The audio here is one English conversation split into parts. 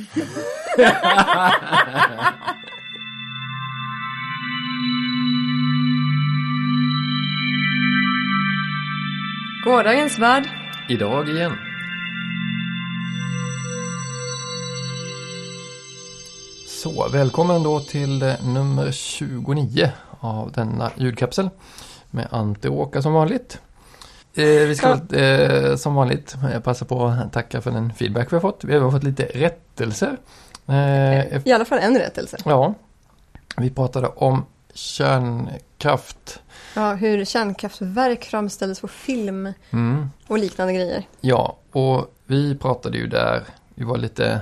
Gårdagens värld. Idag igen. Så, välkommen då till eh, nummer 29 av denna ljudkapsel. Med Ante och Åka som vanligt. Eh, vi ska eh, som vanligt eh, passa på att tacka för den feedback vi har fått. Vi har fått lite rättelser. I alla fall en rättelse. ja, vi pratade om kärnkraft. Ja, hur kärnkraftverk framställdes på film Mm. och liknande grejer. Ja, och vi pratade ju där, vi var lite,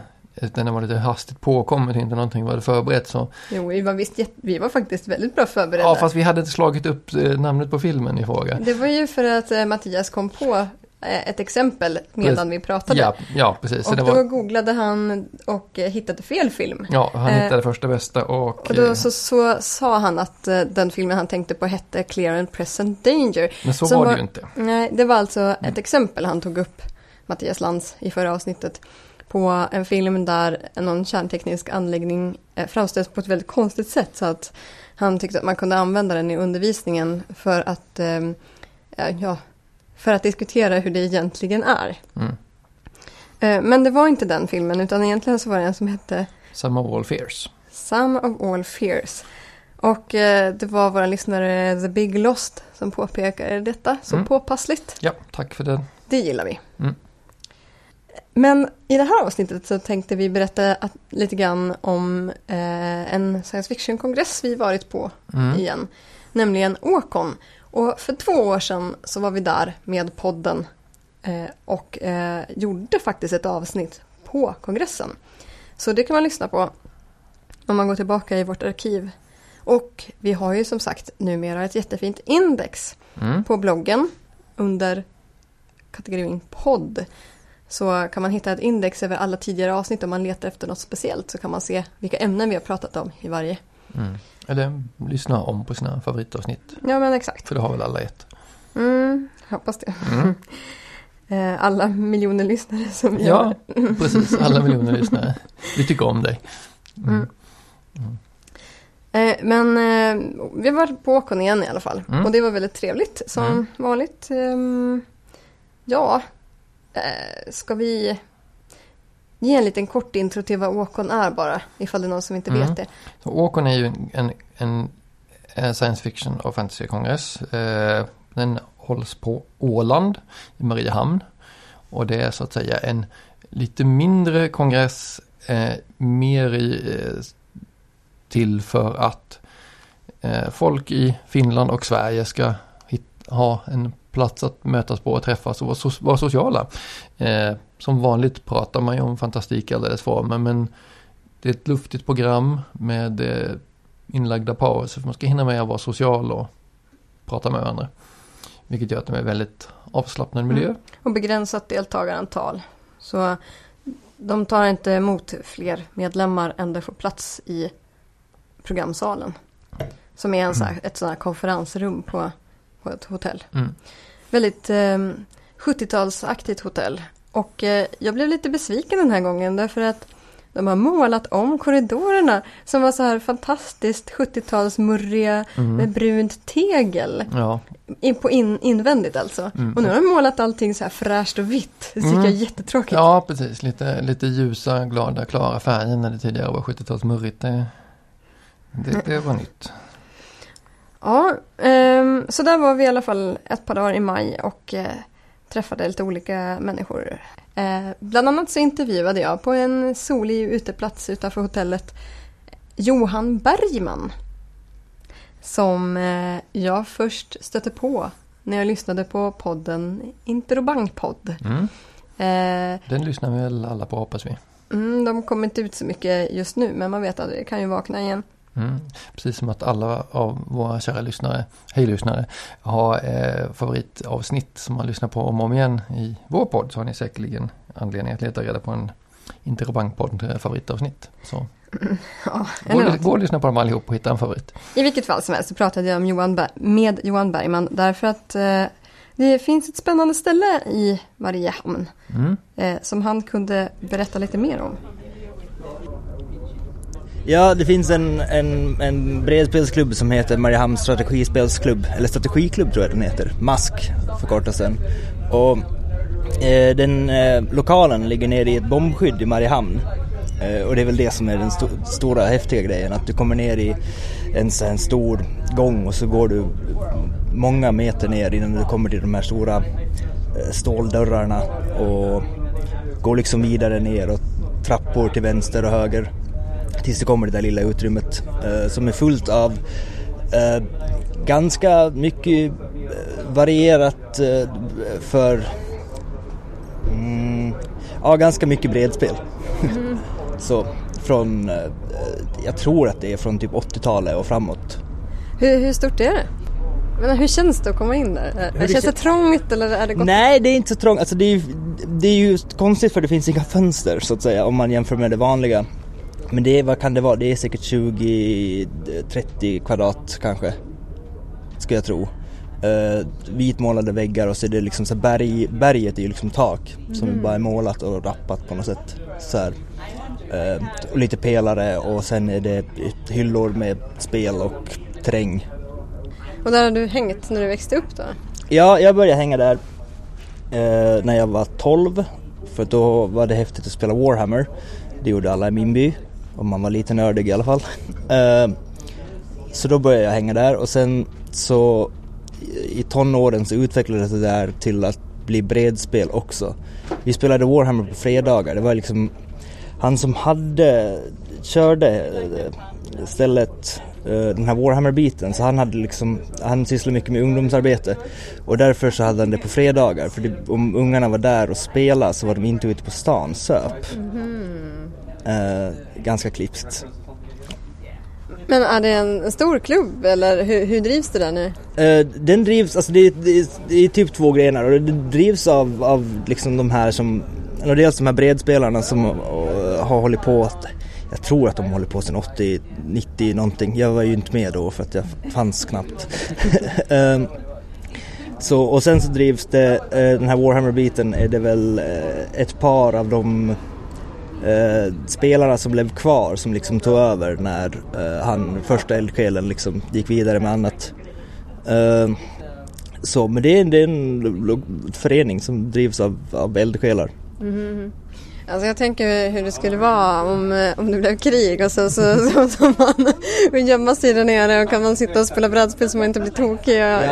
den var lite hastigt påkommet, inte någonting hade förberett så. Jo, vi var, visst, vi var faktiskt väldigt bra förberedda. Ja, fast vi hade inte slagit upp eh, namnet på filmen i fråga. Det var ju för att eh, Mattias kom på eh, ett exempel medan vi pratade. Ja, ja precis. Och det då var, googlade han och eh, hittade fel film. ja, han eh, hittade första bästa och... Och då eh, så, så sa han att eh, den filmen han tänkte på hette Clear and Present Danger. men så var det var- ju inte. Nej, det var alltså ett exempel han tog upp, Mattias Lantz, i förra avsnittet. På en film där någon kärnteknisk anläggning eh, framställs på ett väldigt konstigt sätt. Så att han tyckte att man kunde använda den i undervisningen för att, eh, ja, för att diskutera hur det egentligen är. Mm. Eh, men det var inte den filmen, utan egentligen så var det en som hette Some of all fears. Some of all fears. Och eh, det var våra lyssnare The Big Lost som påpekade detta så Mm. påpassligt. Ja, tack för den. Det gillar vi. Mm. Men i det här avsnittet så tänkte vi berätta att, lite grann om eh, en science fiction-kongress vi varit på Mm. igen. Nämligen Åkon. Och för två år sedan så var vi där med podden eh, och eh, gjorde faktiskt ett avsnitt på kongressen. Så det kan man lyssna på om man går tillbaka i vårt arkiv. Och vi har ju som sagt numera ett jättefint index Mm. på bloggen under kategorin podd så kan man hitta ett index över alla tidigare avsnitt om man letar efter något speciellt så kan man se vilka ämnen vi har pratat om i varje. Mm. Eller lyssna om på sina favoritavsnitt. Ja men exakt. För det har väl alla ett. Mm, hoppas det. Mm. Eh, Alla miljoner lyssnare som vi Ja, har. precis. Alla miljoner lyssnare. Vi tycker om dig. Mm. Mm. Eh, Men eh, vi varit på Åkon igen i alla fall. Mm. Och det var väldigt trevligt som Mm. vanligt. Ehm, Ja, eh, ska vi ge en liten kort intro till vad Åkon är bara. Ifall det är någon som inte Mm. vet det. Så Åkon är ju en, en, en, en science fiction och fantasykongress. Eh, den hålls på Åland i Mariehamn. Och det är så att säga en lite mindre kongress. Eh, mer i, eh, till för att folk i Finland och Sverige ska ha en plats att mötas på och träffas och vara, so vara sociala. Eh, som vanligt pratar man ju om fantastik dess former men det är ett luftigt program med eh, inlagda pauser. För man ska hinna med att vara social och prata med varandra. Vilket gör att det är en väldigt avslappnad miljö. Mm. Och begränsat deltagarantal. Så de tar inte emot fler medlemmar än det får plats i programsalen. Som är en så här, ett sådant här konferensrum på, på ett hotell. Mm. Väldigt eh, 70-talsaktigt hotell. Och eh, jag blev lite besviken den här gången därför att de har målat om korridorerna som var så här fantastiskt 70-talsmurriga Mm. med brunt tegel. Ja, In på in, invändigt alltså. Mm. Och nu har de målat allting så här fräscht och vitt. Det tycker Mm. jag är jättetråkigt. ja precis. Lite, lite ljusa, glada, klara färger när det tidigare var 70-talsmurrigt. Det, det, det var nytt. Ja, ehm, så där var vi i alla fall ett par dagar i maj och eh, träffade lite olika människor. Eh, bland annat så intervjuade jag på en solig uteplats utanför hotellet Johan Bergman. Som eh, jag först stötte på när jag lyssnade på podden Interbank-podd. Mm. Den lyssnar väl alla på hoppas vi. mm, de kommer inte ut så mycket just nu men man vet att det kan ju vakna igen. Mm. Precis som att alla av våra kära lyssnare, hej lyssnare, har eh, favoritavsnitt som man lyssnar på om och om igen i vår podd så har ni säkerligen anledning att leta reda på en Interbank-podd eh, favoritavsnitt. Så Ja, gå, och- gå och lyssna på dem allihop och hitta en favorit. I vilket fall som helst så pratade jag om Johan Ber- med Johan Bergman därför att eh, det finns ett spännande ställe i Mariehamn Mm. eh, som han kunde berätta lite mer om. Ja, det finns en, en, en bredspelsklubb som heter Mariehamns strategispelsklubb, eller strategiklubb tror jag den heter, MASK förkortas den. Och eh, den eh, lokalen ligger nere i ett bombskydd i Mariehamn. Eh, och det är väl det som är den st stora häftiga grejen, att du kommer ner i en, en stor gång och så går du många meter ner innan du kommer till de här stora eh, ståldörrarna och går liksom vidare ner och trappor till vänster och höger tills det kommer det där lilla utrymmet eh, som är fullt av eh, ganska mycket eh, varierat för mm, ja, ganska mycket bredspel. Mm. Så från, jag tror att det är från typ 80-talet och framåt. Hur, hur stort är det? Men hur känns det att komma in där? Hur känns det trångt eller är det gott? Nej, det är inte så trångt. Alltså det är, det är ju konstigt för det finns inga fönster så att säga om man jämför med det vanliga. Men det är, vad kan det vara? Det är säkert 20-30 kvadrat kanske. Skulle jag tro. Uh, vitmålade väggar och så är det liksom så berg, berget är ju liksom tak mm. som bara är målat och rappat på något sätt. Så. Uh, och lite pelare och sen är det hyllor med spel och terräng. Och där har du hängt när du växte upp då? Ja, jag började hänga där uh, när jag var 12 för då var det häftigt att spela Warhammer. Det gjorde alla i min by om man var lite nördig i alla fall. Eh, så då började jag hänga där och sen så i tonåren så utvecklades det där till att bli bredspel också. Vi spelade Warhammer på fredagar. Det var liksom han som hade, körde eh, stället eh, den här Warhammer-biten så han hade liksom, han sysslade mycket med ungdomsarbete och därför så hade han det på fredagar för det, om ungarna var där och spelade så var de inte ute på stan, söp. Mm. Eh, ganska klipskt. Men är det en stor klubb eller hur, hur drivs det där nu? Uh, den drivs, alltså det, det, det, är typ två grenar och det drivs av, av liksom de här som, eller dels de här bredspelarna som uh, har hållit på, jag tror att de håller på sedan 80, 90 någonting. Jag var ju inte med då för att jag fanns knappt. uh, så, och sen så drivs det, uh, den här Warhammer-biten är det väl ett par av de eh, spelarna som blev kvar som liksom tog över när eh, han, första eldsjälen liksom gick vidare med annat. Eh, så, men det är, det är en förening som drivs av, av eldsjälar. Mm. Alltså jag tänker hur det skulle vara om, eh, om det blev krig och så, så, så, så man vill gömma sig där nere och kan man sitta och spela brädspel så man inte blir tokig. Ja, ja.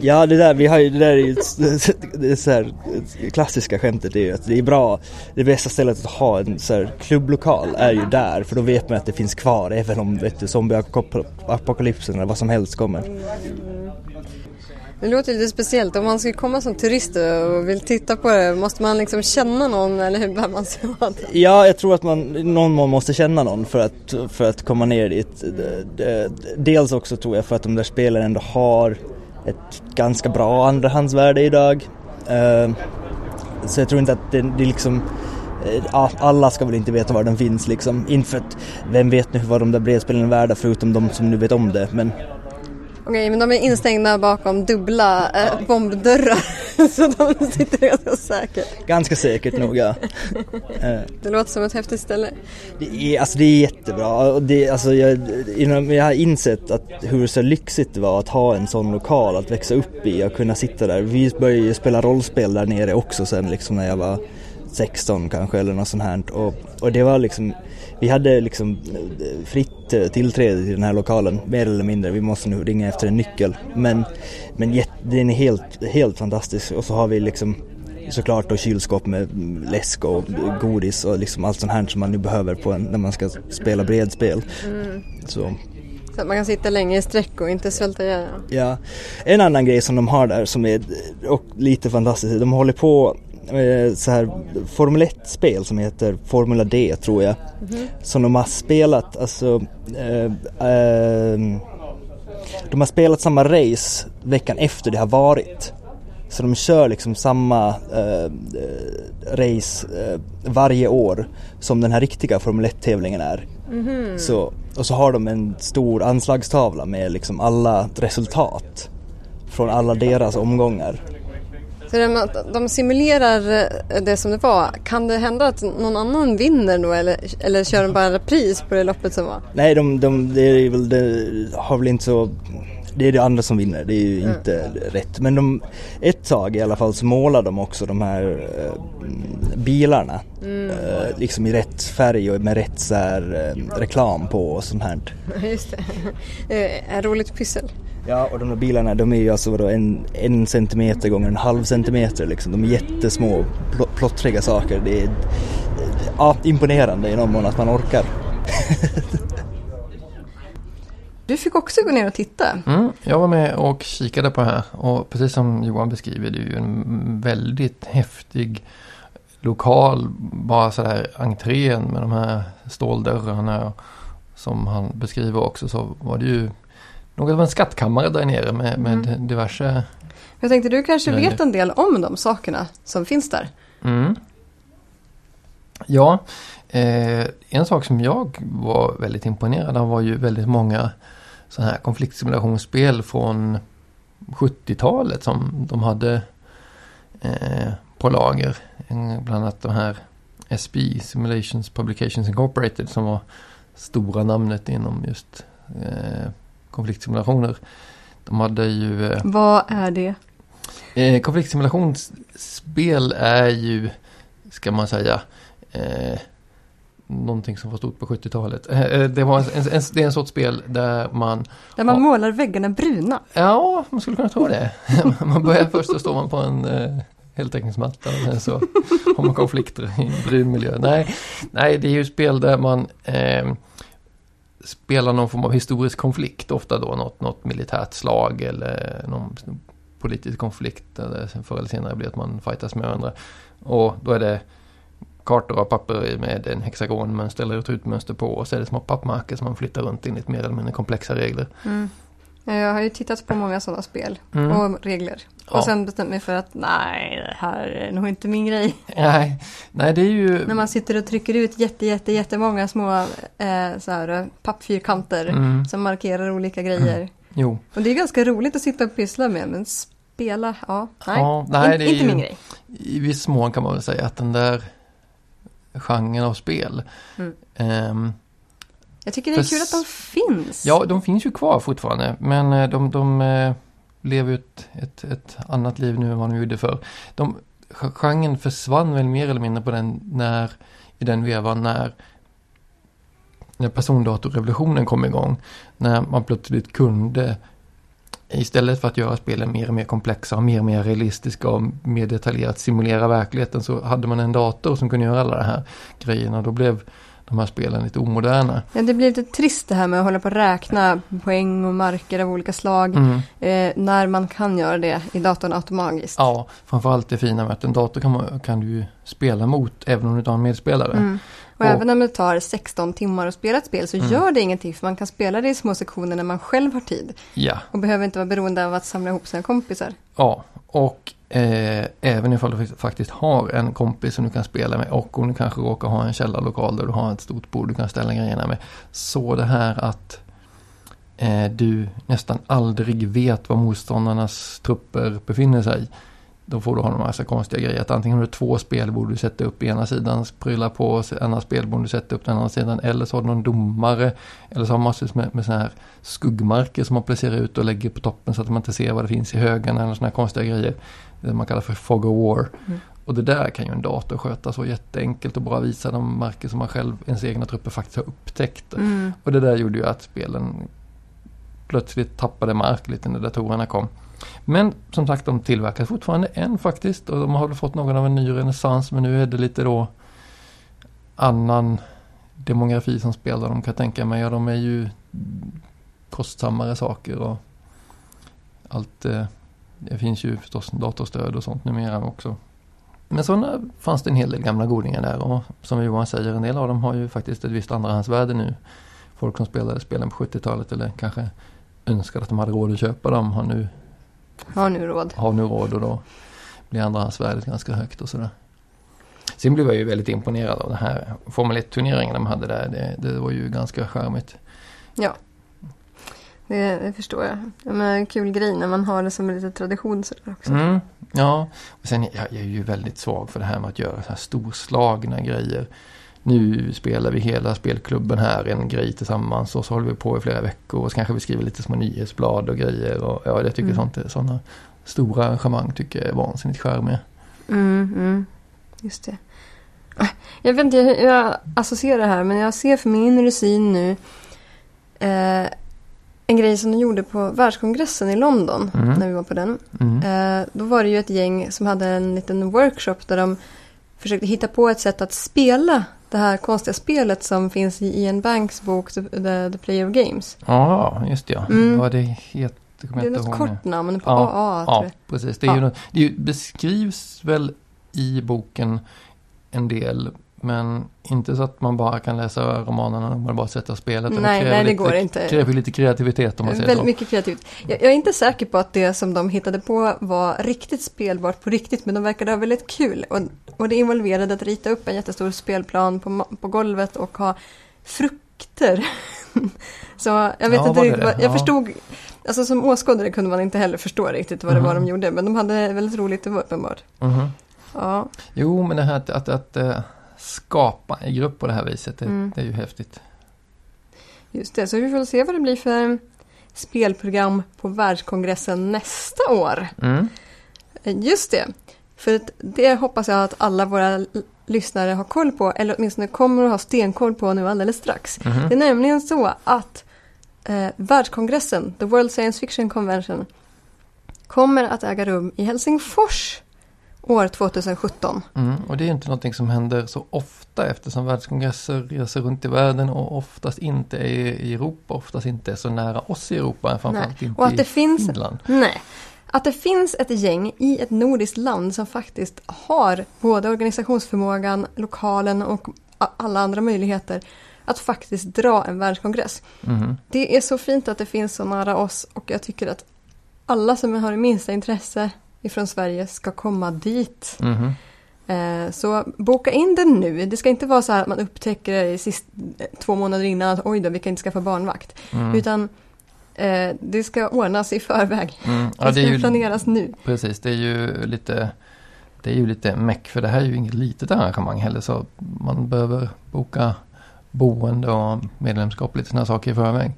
ja det där, vi har ju, det där är ju det så här, klassiska skämtet är ju att det är bra, det bästa stället att ha en så här, klubblokal är ju där för då vet man att det finns kvar även om vet du, zombieapokalypsen eller vad som helst kommer. Det låter lite speciellt. Om man ska komma som turist och vill titta på det, måste man liksom känna någon eller hur bär man sig åt? Ja, jag tror att man någon mån måste känna någon för att, för att komma ner dit. Dels också tror jag för att de där spelen ändå har ett ganska bra andrahandsvärde idag. Ehm, så jag tror inte att det, det liksom eh, alla ska väl inte veta var den finns liksom. Inte att, vem vet nu vad de där bredspelen är värda förutom de som nu vet om det. Men Okej, men de är instängda bakom dubbla eh, bombdörrar så de sitter ganska säkert. Ganska säkert nog ja. Eh. det låter som ett häftigt ställe. Det är, alltså det är jättebra. Det, alltså jag, jag har insett att hur så lyxigt det var att ha en sån lokal att växa upp i och kunna sitta där. Vi började ju spela rollspel där nere också sen liksom när jag var 16 kanske eller något sånt här. Och, och det var liksom vi hade liksom eh, fritt eh, tillträde till den här lokalen, mer eller mindre. Vi måste nu ringa efter en nyckel. Men, men den är helt, helt fantastisk. Och så har vi liksom såklart då kylskåp med läsk och godis och liksom allt sånt här som man nu behöver på en, när man ska spela bredspel. Mm. Så. Så att man kan sitta länge i sträck och inte svälta ihjäl. Ja. En annan grej som de har där som är och lite fantastiskt, de håller på så här Formel 1-spel som heter Formula D tror jag. Mm. Som de har spelat, alltså eh, eh, de har spelat samma race veckan efter det har varit. Så de kör liksom samma eh, race eh, varje år som den här riktiga Formel 1-tävlingen är. Mm. Så, och så har de en stor anslagstavla med liksom alla resultat från alla deras omgångar. Så de, de simulerar eh, det som det var. Kan det hända att någon annan vinner då eller, eller kör de bara repris på det loppet som var? Nej, de, de, det är väl, det har väl inte så det är det andra som vinner, det är ju Mm. inte rätt. Men de, ett tag i alla fall så målar de också de här eh, bilarna. Mm. Eh, liksom i rätt färg och med rätt så här, eh, reklam på och sånt här. Just det. det är ett roligt pyssel. Ja och de här bilarna de är ju alltså vadå, en, en centimeter gånger en halv centimeter liksom. De är jättesmå, pl- plottriga saker. Det är ja, imponerande i någon mån att man orkar. Du fick också gå ner och titta. Mm, jag var med och kikade på det här och precis som Johan beskriver det är ju en väldigt häftig lokal. Bara sådär entrén med de här ståldörrarna som han beskriver också så var det ju något av en skattkammare där nere med, med diverse Jag tänkte du kanske Nej. vet en del om de sakerna som finns där. Mm. Ja, eh, en sak som jag var väldigt imponerad av var ju väldigt många sådana här konfliktsimulationsspel från 70-talet som de hade eh, på lager. Bland annat de här SB, Simulations Publications Incorporated, som var stora namnet inom just eh, konfliktsimulationer. De hade ju eh, Vad är det? Eh, konfliktsimulationsspel är ju, ska man säga, eh, någonting som var stort på 70-talet. Eh, eh, det, var en, en, en, det är en sorts spel där man, Där man Ja. målar väggarna bruna. ja, man skulle kunna tro det. man börjar först så står man på en eh, heltäckningsmatta och sen så har man konflikter i en brun miljö. Nej, nej, det är ju spel där man eh, spelar någon form av historisk konflikt, ofta då något, något militärt slag eller någon politisk konflikt där det förr eller senare blir att man fightas med varandra. Och då är det kartor av papper med en hexagonmönster eller ett rutmönster på och så är det små pappmarker som man flyttar runt enligt mer eller mindre komplexa regler. Mm. Jag har ju tittat på många sådana spel Mm. och regler. Ja. Och sen bestämt mig för att nej, det här är nog inte min grej. Nej, nej, det är ju... När man sitter och trycker ut jätte, jätte, jättemånga små eh, så här, eh, pappfyrkanter Mm, som markerar olika grejer. jo. Och det är ganska roligt att sitta och pyssla med, men spela, ja, nej. Ja, nej, In, inte ju- min grej. I viss mån kan man väl säga att den där genren av spel Mm. Jag tycker det är kul att de finns. Ja, de finns ju kvar fortfarande. Men eh, de, de eh, lever ju ett, ett, ett annat liv nu än vad de gjorde förr. De, ge- genren försvann väl mer eller mindre på den, när, i den vevan när, när persondatorrevolutionen kom igång. När man plötsligt kunde Istället för att göra spelen mer och mer komplexa och mer och mer realistiska och mer detaljerat simulera verkligheten så hade man en dator som kunde göra alla de här grejerna. Då blev de här spelen lite omoderna. Ja, det blir lite trist det här med att hålla på och räkna poäng och marker av olika slag. Mm. Eh, när man kan göra det i datorn automatiskt. Ja, framförallt det fina med att en dator kan, man, kan du spela mot även om du inte har en medspelare. Mm. Och, Och- även om det tar 16 timmar att spela ett spel så Mm. gör det ingenting för man kan spela det i små sektioner när man själv har tid. Ja, Och behöver inte vara beroende av att samla ihop sina kompisar. ja. och eh, även ifall du faktiskt har en kompis som du kan spela med och om du kanske råkar ha en källarlokal där du har ett stort bord du kan ställa grejerna med. Så det här att eh, du nästan aldrig vet var motståndarnas trupper befinner sig. Då får du ha en massa konstiga grejer. Att antingen har du två spelbord du sätter upp ena sidan, prylar på och andra spelbord du sätter upp den andra sidan. Eller så har du någon domare. Eller så har man massor med, med sådana här skuggmarker som man placerar ut och lägger på toppen så att man inte ser vad det finns i högen eller sådana här konstiga grejer. Det man kallar för fog of war. Mm. Och det där kan ju en dator sköta så jätteenkelt och bara visa de marker som man själv, ens egna trupper faktiskt har upptäckt. Mm. Och det där gjorde ju att spelen plötsligt tappade mark lite när datorerna kom. Men som sagt, de tillverkas fortfarande än faktiskt och de har väl fått någon av en ny renässans men nu är det lite då annan demografi som spelar dem kan jag tänka mig. Ja, de är ju kostsammare saker och allt. Eh, det finns ju förstås datorstöd och sånt numera också. Men sådana fanns det en hel del gamla godingar där och som Johan säger en del av dem har ju faktiskt ett visst andrahandsvärde nu. Folk som spelade spelen på 70-talet eller kanske önskade att de hade råd att köpa dem har nu, har nu råd. har nu råd och då blir andrahandsvärdet ganska högt och sådär. Sen blev jag ju väldigt imponerad av den här Formel 1-turneringen de hade där. Det, det var ju ganska charmigt. Ja. Det, det förstår jag. Ja, men kul grej när man har det som en liten tradition sådär också. Mm, ja, och sen jag, jag är ju väldigt svag för det här med att göra så här storslagna grejer. Nu spelar vi hela spelklubben här en grej tillsammans och så håller vi på i flera veckor och så kanske vi skriver lite små nyhetsblad och grejer. Och, ja, jag tycker Mm. sånt är sådana stora arrangemang tycker jag är vansinnigt charmiga. Mm, mm. Just det. Ah, Jag vet inte hur jag associerar det här men jag ser för min syn nu eh, en grej som de gjorde på världskongressen i London Mm. när vi var på den. Mm. Eh, då var det ju ett gäng som hade en liten workshop där de försökte hitta på ett sätt att spela det här konstiga spelet som finns i Ian Banks bok The, The, The Player of Games. Ja, just det, ja. Mm. Vad det heter Det är något ihåg nu. kort namn på Ja, AA Ja, jag. precis. Det, är ju Ja. något, det ju, beskrivs väl i boken en del. Men inte så att man bara kan läsa romanerna och bara sätter spelet. Nej, nej det lite, går inte. kräver lite kreativitet om man säger Väldigt så. mycket kreativt. Jag, jag är inte säker på att det som de hittade på var riktigt spelbart på riktigt, men de verkade ha väldigt kul. Och, och det involverade att rita upp en jättestor spelplan på, på golvet och ha frukter. Så jag vet Ja, inte det riktigt, det? vad, jag Ja. förstod, alltså som åskådare kunde man inte heller förstå riktigt vad det var Mhm. de gjorde, men de hade väldigt roligt, det var uppenbart. Mhm. Ja, Jo, men det här att, att, att eh, skapa i grupp på det här viset, det, Mm. det är ju häftigt. just det. Så vi får se vad det blir för spelprogram på världskongressen nästa år. Mm. Just det. För det hoppas jag att alla våra lyssnare har koll på, eller åtminstone kommer att ha stenkoll på nu alldeles strax. Mhm. Det är nämligen så att eh, världskongressen, The World Science Fiction Convention, kommer att äga rum i Helsingfors år 2017. Mm. Och det är inte någonting som händer så ofta eftersom världskongresser reser runt i världen och oftast inte är i Europa, oftast inte är så nära oss i Europa, framförallt inte Och att det i finns Finland. Nej. Att det finns ett gäng i ett nordiskt land som faktiskt har både organisationsförmågan, lokalen och alla andra möjligheter att faktiskt dra en världskongress. Mhm. Det är så fint att det finns så nära oss och jag tycker att alla som har det minsta intresse ifrån Sverige ska komma dit. Eh, Så boka in den nu. Det ska inte vara så här att man upptäcker det sist, två månader innan att oj då, vi kan inte skaffa barnvakt. Mm. Utan eh, det ska ordnas i förväg. Mm. Det Ja, ska det ju planeras nu. Precis, det är ju lite Det är ju lite meck för det här är ju inget litet arrangemang heller så man behöver boka boende och medlemskap och lite sådana saker i förväg.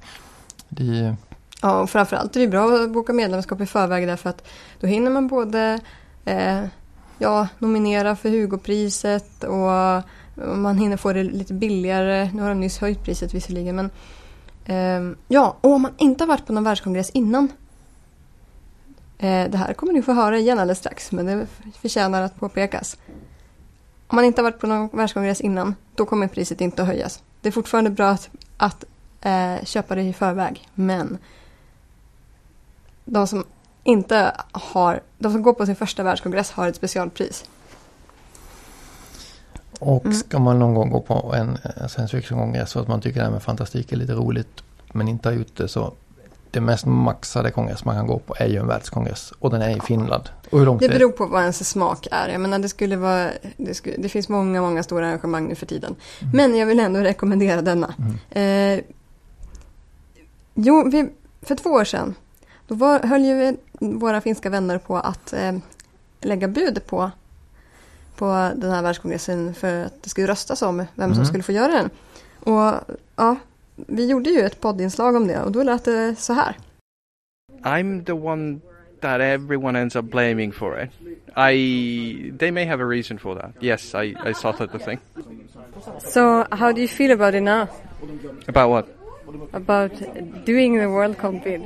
Det är, Ja, och framförallt är det bra att boka medlemskap i förväg därför att då hinner man både eh, ja, nominera för Hugopriset och man hinner få det lite billigare. Nu har de nyss höjt priset visserligen men eh, ja, och om man inte har varit på någon världskongress innan eh, det här kommer ni få höra igen alldeles strax men det förtjänar att påpekas. Om man inte har varit på någon världskongress innan då kommer priset inte att höjas. Det är fortfarande bra att, att eh, köpa det i förväg men de som inte har, de som går på sin första världskongress har ett specialpris. och Mm. ska man någon gång gå på en science fiction-kongress så att man tycker det här med fantastik är lite roligt men inte har gjort det så det mest maxade kongress man kan gå på är ju en världskongress och den är i Finland. Och hur långt Det beror på vad ens smak är. Jag menar, det, skulle vara, det, skulle, det finns många, många stora arrangemang nu för tiden. Mm. Men jag vill ändå rekommendera denna. Eh, jo, vi, för två år sedan då var, höll ju våra finska vänner på att eh, lägga bud på, på den här världskongressen för att det skulle röstas om vem som Mhm. skulle få göra den. Och ja, vi gjorde ju ett poddinslag om det och då lät det så här. I'm the one that everyone ends up blaming for it. I they may have a reason for that. Yes, I, I that the thing. So how do you feel about it now? About what? About doing the World Cup bid?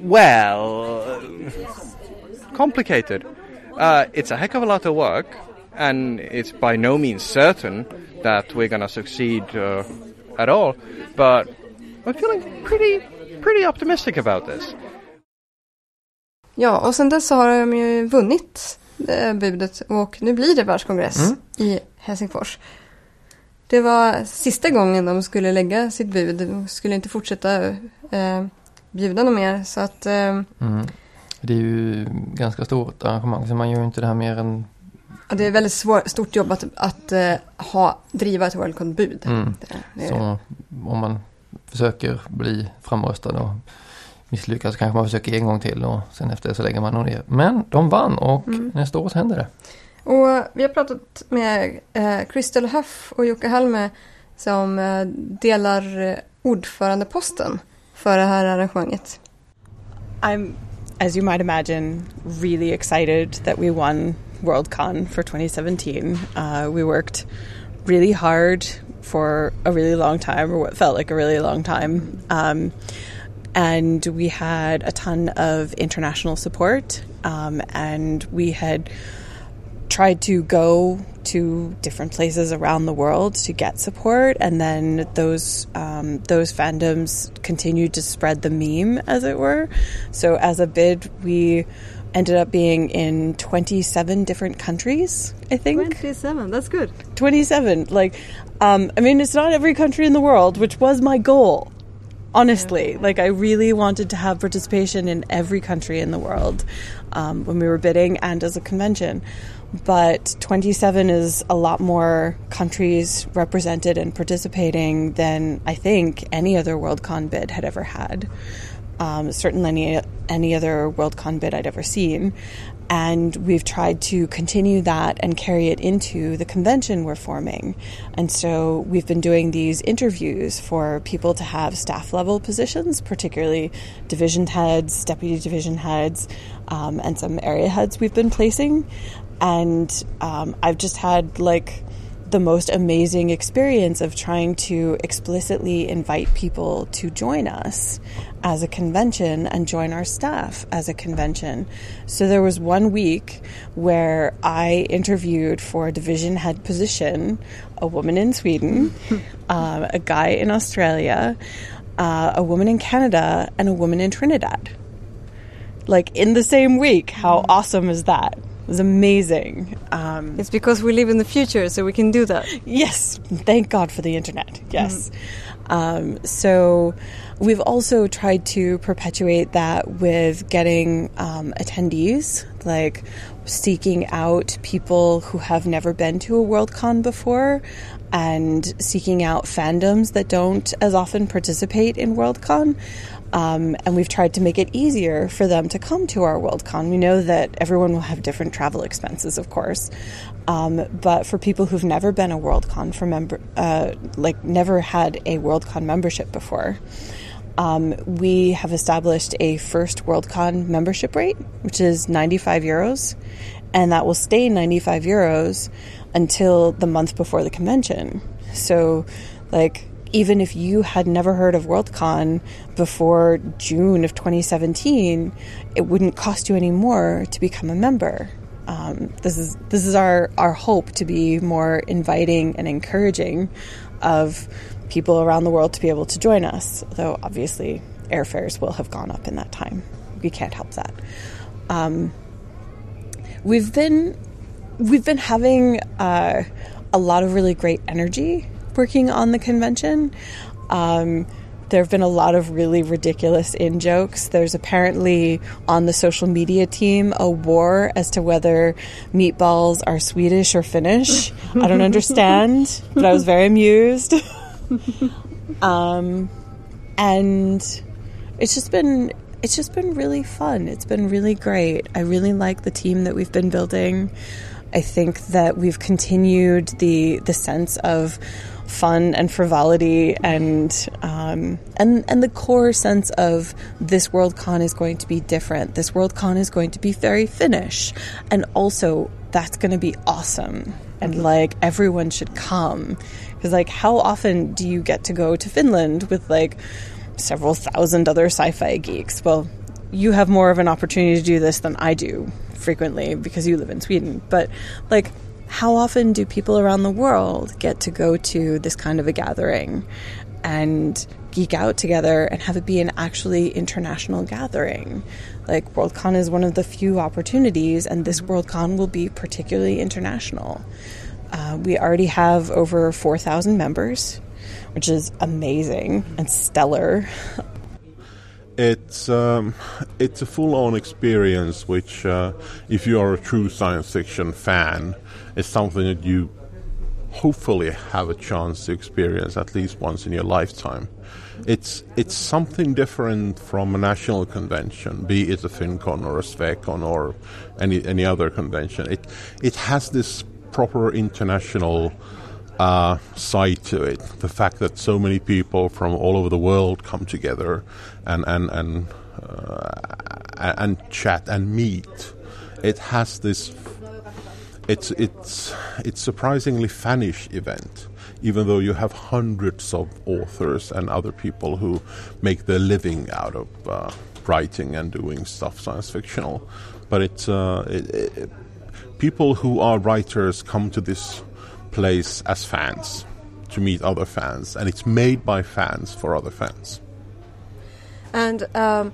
Well, complicated. Uh, it's a heck of a lot of work, and it's by no means certain that we're gonna succeed uh, at all. But I'm feeling pretty pretty optimistic about this. Ja, och sen dess så har de ju vunnit eh, budet och nu blir det världskongress Mm. i Helsingfors. Det var sista gången de skulle lägga sitt bud. De skulle inte fortsätta eh, bjuda något mer. Så att, eh, Mm. Det är ju ganska stort arrangemang så man gör ju inte det här mer än ja, det är väldigt svår, stort jobb att, att eh, ha, driva ett World Cup-bud. mm. Så om man försöker bli framröstad och misslyckas kanske man försöker en gång till och sen efter det så lägger man nog ner. Men de vann och Mm. nästa år så händer det. Och vi har pratat med eh, Crystal Huff och Jocke Halme som eh, delar eh, ordförandeposten för det här arrangemanget. I'm, as you might imagine, really excited that we won Worldcon for 2017. Uh, we worked really hard for a really long time, or what felt like a really long time. Um, and we had a ton of international support, um, and we had tried to go to different places around the world to get support, and then those um, those fandoms continued to spread the meme, as it were. So, as a bid, we ended up being in 27 different countries. I think 27, that's good. 27. Like, um, I mean, it's not every country in the world, which was my goal. Honestly, like I really wanted to have participation in every country in the world um, when we were bidding and as a convention. But 27 is a lot more countries represented and participating than I think any other Worldcon bid had ever had. Um, certainly any, any other Worldcon bid I'd ever seen. And we've tried to continue that and carry it into the convention we're forming. And so we've been doing these interviews for people to have staff level positions, particularly division heads, deputy division heads, um, and some area heads we've been placing. And um, I've just had like the most amazing experience of trying to explicitly invite people to join us as a convention and join our staff as a convention. So there was one week where I interviewed for a division head position a woman in Sweden, um, a guy in Australia, uh, a woman in Canada, and a woman in Trinidad. Like in the same week. How awesome is that? Was amazing. Um, It's because we live in the future, so we can do that. Yes, thank God for the internet. Yes. Um, so we've also tried to perpetuate that with getting um, attendees, like seeking out people who have never been to a Worldcon before and seeking out fandoms that don't as often participate in Worldcon. Um, and we've tried to make it easier for them to come to our Worldcon. We know that everyone will have different travel expenses, of course, um, but for people who've never been a Worldcon for member, uh, like never had a Worldcon membership before, um, we have established a first Worldcon membership rate, which is 95 euros, and that will stay 95 euros until the month before the convention. So, like, even if you had never heard of Worldcon before June of 2017, it wouldn't cost you any more to become a member. Um, this is this is our our hope to be more inviting and encouraging of people around the world to be able to join us. Though obviously airfares will have gone up in that time. We can't help that. Um, we've been we've been having uh, a lot of really great energy working on the convention. Um, there have been a lot of really ridiculous in jokes. There's apparently on the social media team a war as to whether meatballs are Swedish or Finnish. I don't understand, but I was very amused. um, and it's just been it's just been really fun. It's been really great. I really like the team that we've been building. I think that we've continued the the sense of fun and frivolity and um, and and the core sense of this Worldcon is going to be different. This Worldcon is going to be very Finnish, and also that's going to be awesome. And like everyone should come because like how often do you get to go to Finland with like several thousand other sci-fi geeks? Well, you have more of an opportunity to do this than I do frequently because you live in Sweden. But like how often do people around the world get to go to this kind of a gathering and geek out together and have it be an actually international gathering? Like Worldcon is one of the few opportunities, and this Worldcon will be particularly international. Uh, we already have over 4,000 members, which is amazing and stellar. It's um, it's a full-on experience, which, uh, if you are a true science fiction fan, is something that you hopefully have a chance to experience at least once in your lifetime. It's it's something different from a national convention, be it a Finncon or a Swecon or any any other convention. It it has this proper international uh, side to it. The fact that so many people from all over the world come together and and and uh, and chat and meet. It has this. It's it's it's surprisingly fanish event, even though you have hundreds of authors and other people who make their living out of uh, writing and doing stuff science fictional. But it's uh, it, it, people who are writers come to this place as fans to meet other fans, and it's made by fans for other fans. And um,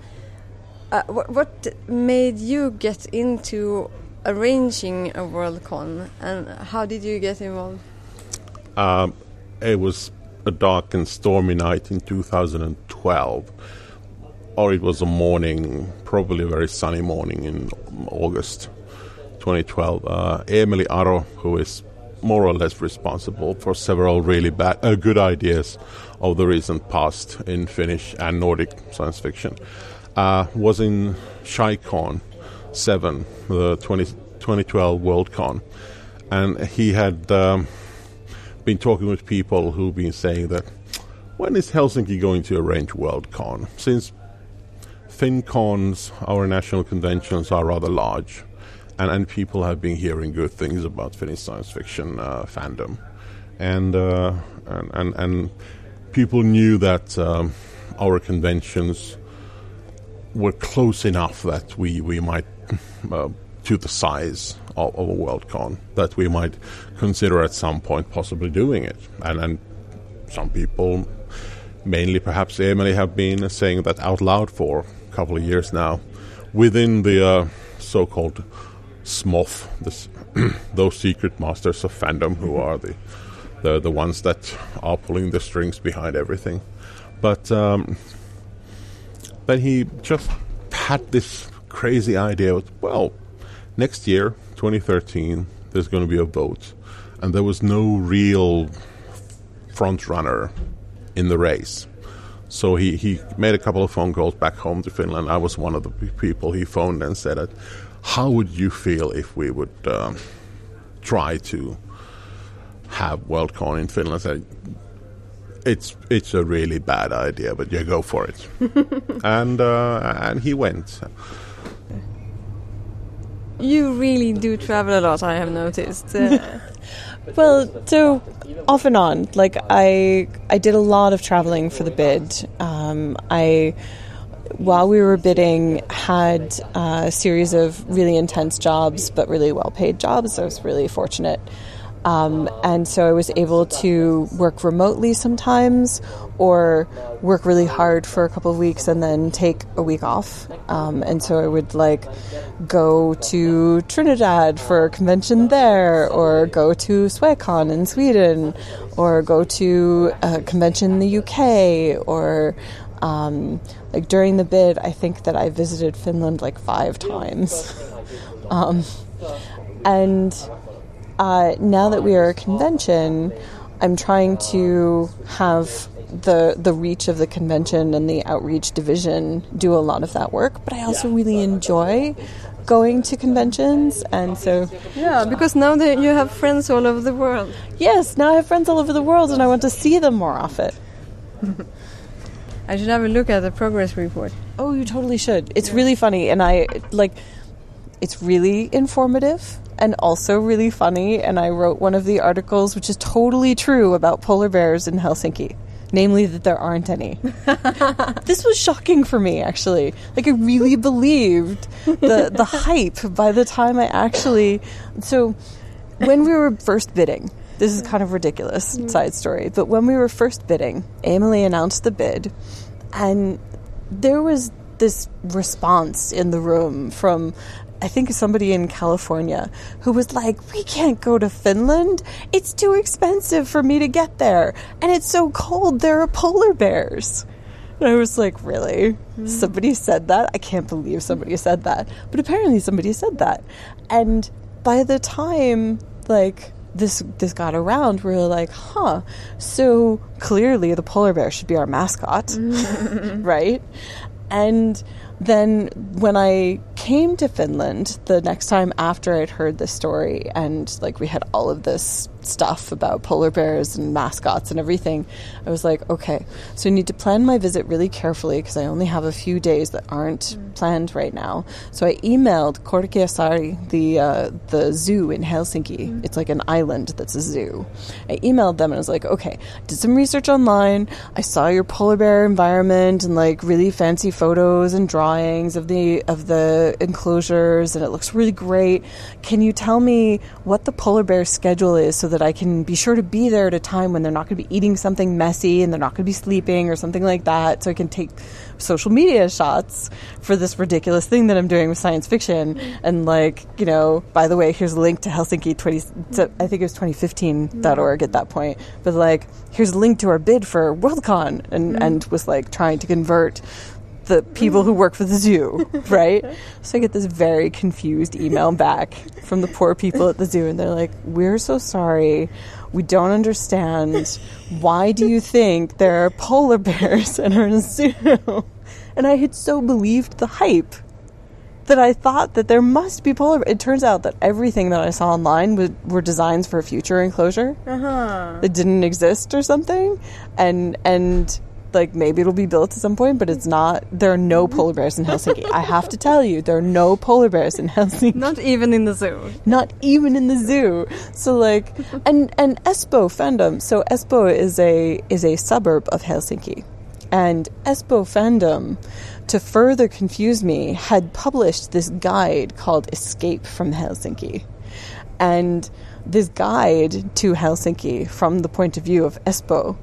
uh, what, what made you get into arranging a Worldcon, and how did you get involved? Um, it was a dark and stormy night in 2012, or it was a morning, probably a very sunny morning in August 2012. Uh, Eemeli Aro, who is more or less responsible for several really bad, uh, good ideas of the recent past in Finnish and Nordic science fiction, uh, was in Chicon 7, the 20, 2012 Worldcon. And he had um, been talking with people who've been saying that when is Helsinki going to arrange Worldcon? Since Finncons, our national conventions, are rather large and, and people have been hearing good things about Finnish science fiction uh, fandom, and, uh, and, and and people knew that um, our conventions were close enough that we we might uh, to the size of, of a Worldcon that we might consider at some point possibly doing it, and and some people. Mainly, perhaps Eemeli have been saying that out loud for a couple of years now, within the uh, so-called SMOF, this, those secret masters of fandom who are the, the the ones that are pulling the strings behind everything. But um, but he just had this crazy idea. Of, well, next year, 2013, there's going to be a vote, and there was no real front runner in the race. So he, he made a couple of phone calls back home to Finland. I was one of the people he phoned and said that how would you feel if we would um, try to have Worldcon in Finland? So it's it's a really bad idea, but yeah, go for it. and uh, and he went. You really do travel a lot. I have noticed. Uh, well, so off and on. Like I, I did a lot of traveling for the bid. Um, I while we were bidding, had a series of really intense jobs, but really well paid jobs. I was really fortunate. Um, and so I was able to work remotely sometimes or work really hard for a couple of weeks and then take a week off. Um, and so I would like go to Trinidad for a convention there or go to Swecon in Sweden or go to a convention in the UK or um, like during the bid, I think that I visited Finland like five times. um, and uh, now that we are a convention, I'm trying to have the the reach of the convention and the outreach division do a lot of that work. But I also really enjoy going to conventions, and so yeah, because now that you have friends all over the world. Yes, now I have friends all over the world, and I want to see them more often. I should have a look at the progress report. Oh, you totally should. It's yeah. really funny, and I like. It's really informative and also really funny. And I wrote one of the articles, which is totally true about polar bears in Helsinki, namely that there aren't any. this was shocking for me, actually. Like I really believed the the hype by the time I actually. So, when we were first bidding, this is kind of ridiculous mm-hmm. side story, but when we were first bidding, Eemeli announced the bid, and there was this response in the room from I think somebody in California who was like, We can't go to Finland. It's too expensive for me to get there. And it's so cold. There are polar bears. And I was like, Really? Mm-hmm. Somebody said that? I can't believe somebody said that. But apparently somebody said that. And by the time, like, this this got around, we were like, huh. So clearly, the polar bear should be our mascot, right? And then when I came to Finland the next time after I'd heard this story and like we had all of this stuff about polar bears and mascots and everything, I was like, okay, so I need to plan my visit really carefully because I only have a few days that aren't planned right now. So I emailed Korkeasaari, the uh, the zoo in Helsinki. It's like an island that's a zoo. I emailed them and I was like, okay, did some research online. I saw your polar bear environment and like really fancy photos and drawings of the of the enclosures and it looks really great. Can you tell me what the polar bear schedule is so that I can be sure to be there at a time when they're not going to be eating something messy and they're not going to be sleeping or something like that so I can take social media shots for this ridiculous thing that I'm doing with science fiction and like, you know, by the way, here's a link to Helsinki 20 to, I think it was 2015.org at that point. But like, here's a link to our bid for Worldcon and mm-hmm. and was like trying to convert the people who work for the zoo, right? So I get this very confused email back from the poor people at the zoo, and they're like, We're so sorry. We don't understand. Why do you think there are polar bears in our zoo? And I had so believed the hype that I thought that there must be polar. It turns out that everything that I saw online was, were designs for a future enclosure uh-huh. that didn't exist or something, and and like maybe it'll be built at some point, but it's not. There are no polar bears in Helsinki. I have to tell you, there are no polar bears in Helsinki. Not even in the zoo. Not even in the zoo. So like, and and Espoo fandom. So Espoo is a is a suburb of Helsinki, and Espoo fandom, to further confuse me, had published this guide called Escape from Helsinki, and this guide to Helsinki from the point of view of Espoo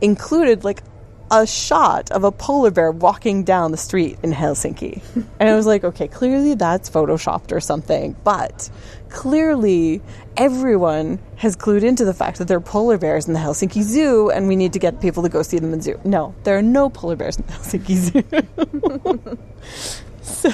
included like a shot of a polar bear walking down the street in Helsinki. And I was like, okay, clearly that's photoshopped or something, but clearly everyone has clued into the fact that there are polar bears in the Helsinki Zoo and we need to get people to go see them in the zoo. No, there are no polar bears in the Helsinki Zoo. so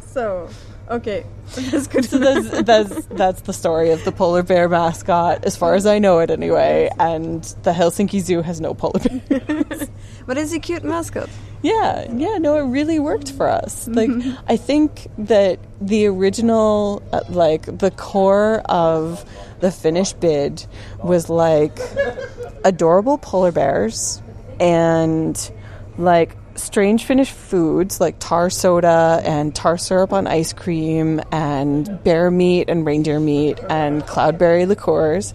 So, okay. That's good so that's, that's that's the story of the polar bear mascot, as far as I know it, anyway. And the Helsinki Zoo has no polar bear. But it's a cute mascot. yeah, yeah, no, it really worked for us. Like, I think that the original, uh, like the core of the Finnish bid was like adorable polar bears and like strange Finnish foods like tar soda and tar syrup on ice cream and bear meat and reindeer meat and cloudberry liqueurs.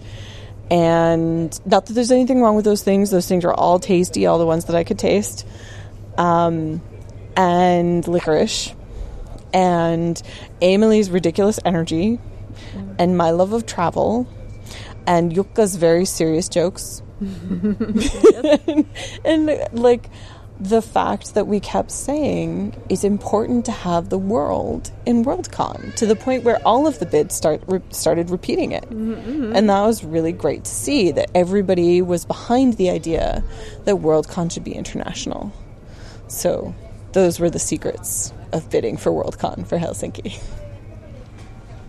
And not that there's anything wrong with those things. Those things are all tasty, all the ones that I could taste. Um, and licorice. And Eemeli's ridiculous energy. And my love of travel. And Jukka's very serious jokes. and, and like the fact that we kept saying it's important to have the world in Worldcon to the point where all of the bids start re- started repeating it, mm-hmm. and that was really great to see that everybody was behind the idea that Worldcon should be international. So those were the secrets of bidding for Worldcon for Helsinki.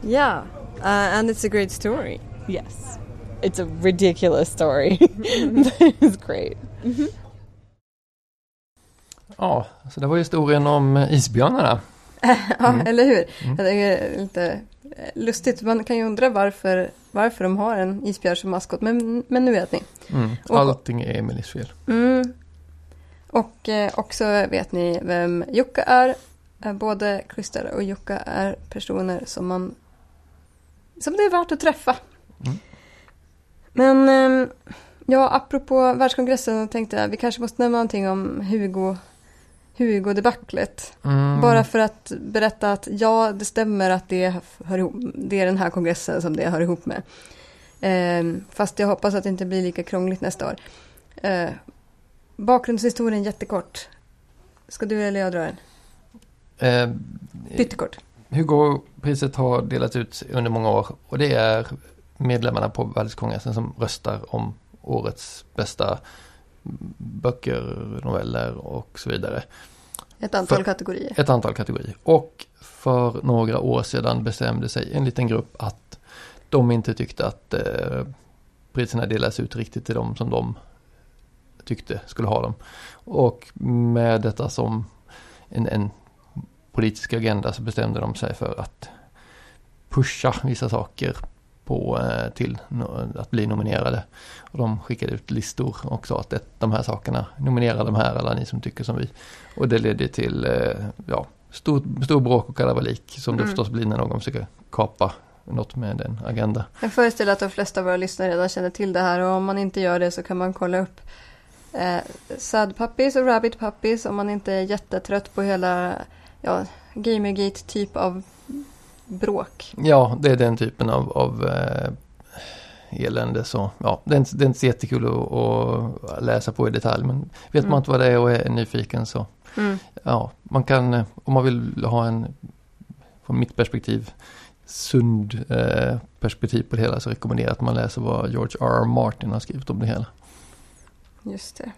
Yeah. Uh, and it's a great story. yes, it's a ridiculous story. Mm-hmm. it's great. Mm-hmm. Ja, så det var historien om isbjörnarna. Ja, eller hur? Tycker det är lite eh, lustigt. Man kan ju undra varför, varför de har en isbjörn som maskot. Men, men nu vet ni. Mm. Allting är Emelies fel. Mm. Och eh, också vet ni vem Jukka är. Eh, Både Christer och Jukka är personer som man som det är värt att träffa. Mm. Men eh, ja, apropå världskongressen tänkte jag vi kanske måste nämna någonting om Hugo Hugo-debaclet. Mm. Bara för att berätta att ja, det stämmer att det, hör ihop, det är den här kongressen som det hör ihop med. Eh, fast jag hoppas att det inte blir lika krångligt nästa år. Eh, bakgrundshistorien jättekort. Ska du eller jag dra den? Eh, Pyttekort. Hugo-priset har delats ut under många år och det är medlemmarna på världskongressen som röstar om årets bästa böcker, noveller och så vidare. Ett antal För- kategorier. Ett antal kategorier. Och för några år sedan bestämde sig en liten grupp att de inte tyckte att eh, priserna delas ut riktigt till dem som de tyckte skulle ha dem. Och med detta som en, en politisk agenda så bestämde de sig för att pusha vissa saker på, eh, till att bli nominerade. Och de skickade ut listor och sa att det, de här sakerna, nominera de här alla ni som tycker som vi. Och det ledde till eh, ja, stor, stor bråk och kalabalik som det Mm. förstås blir när någon försöker kapa något med en agenda. Jag föreställer att de flesta av våra lyssnare redan känner till det här och om man inte gör det så kan man kolla upp eh, Sad Puppies och Rabbit Puppies om man inte är jättetrött på hela ja, Gamergate typ av bråk. Ja, det är den typen av, av eh, elände så ja, det är, inte, det är inte så jättekul att, att läsa på i detalj men vet Mm. man inte vad det är och är nyfiken så Mm. ja, man kan eh, om man vill ha en från mitt perspektiv sund eh, perspektiv på det hela så rekommenderar jag att man läser vad George R. R. Martin har skrivit om det hela. Just det.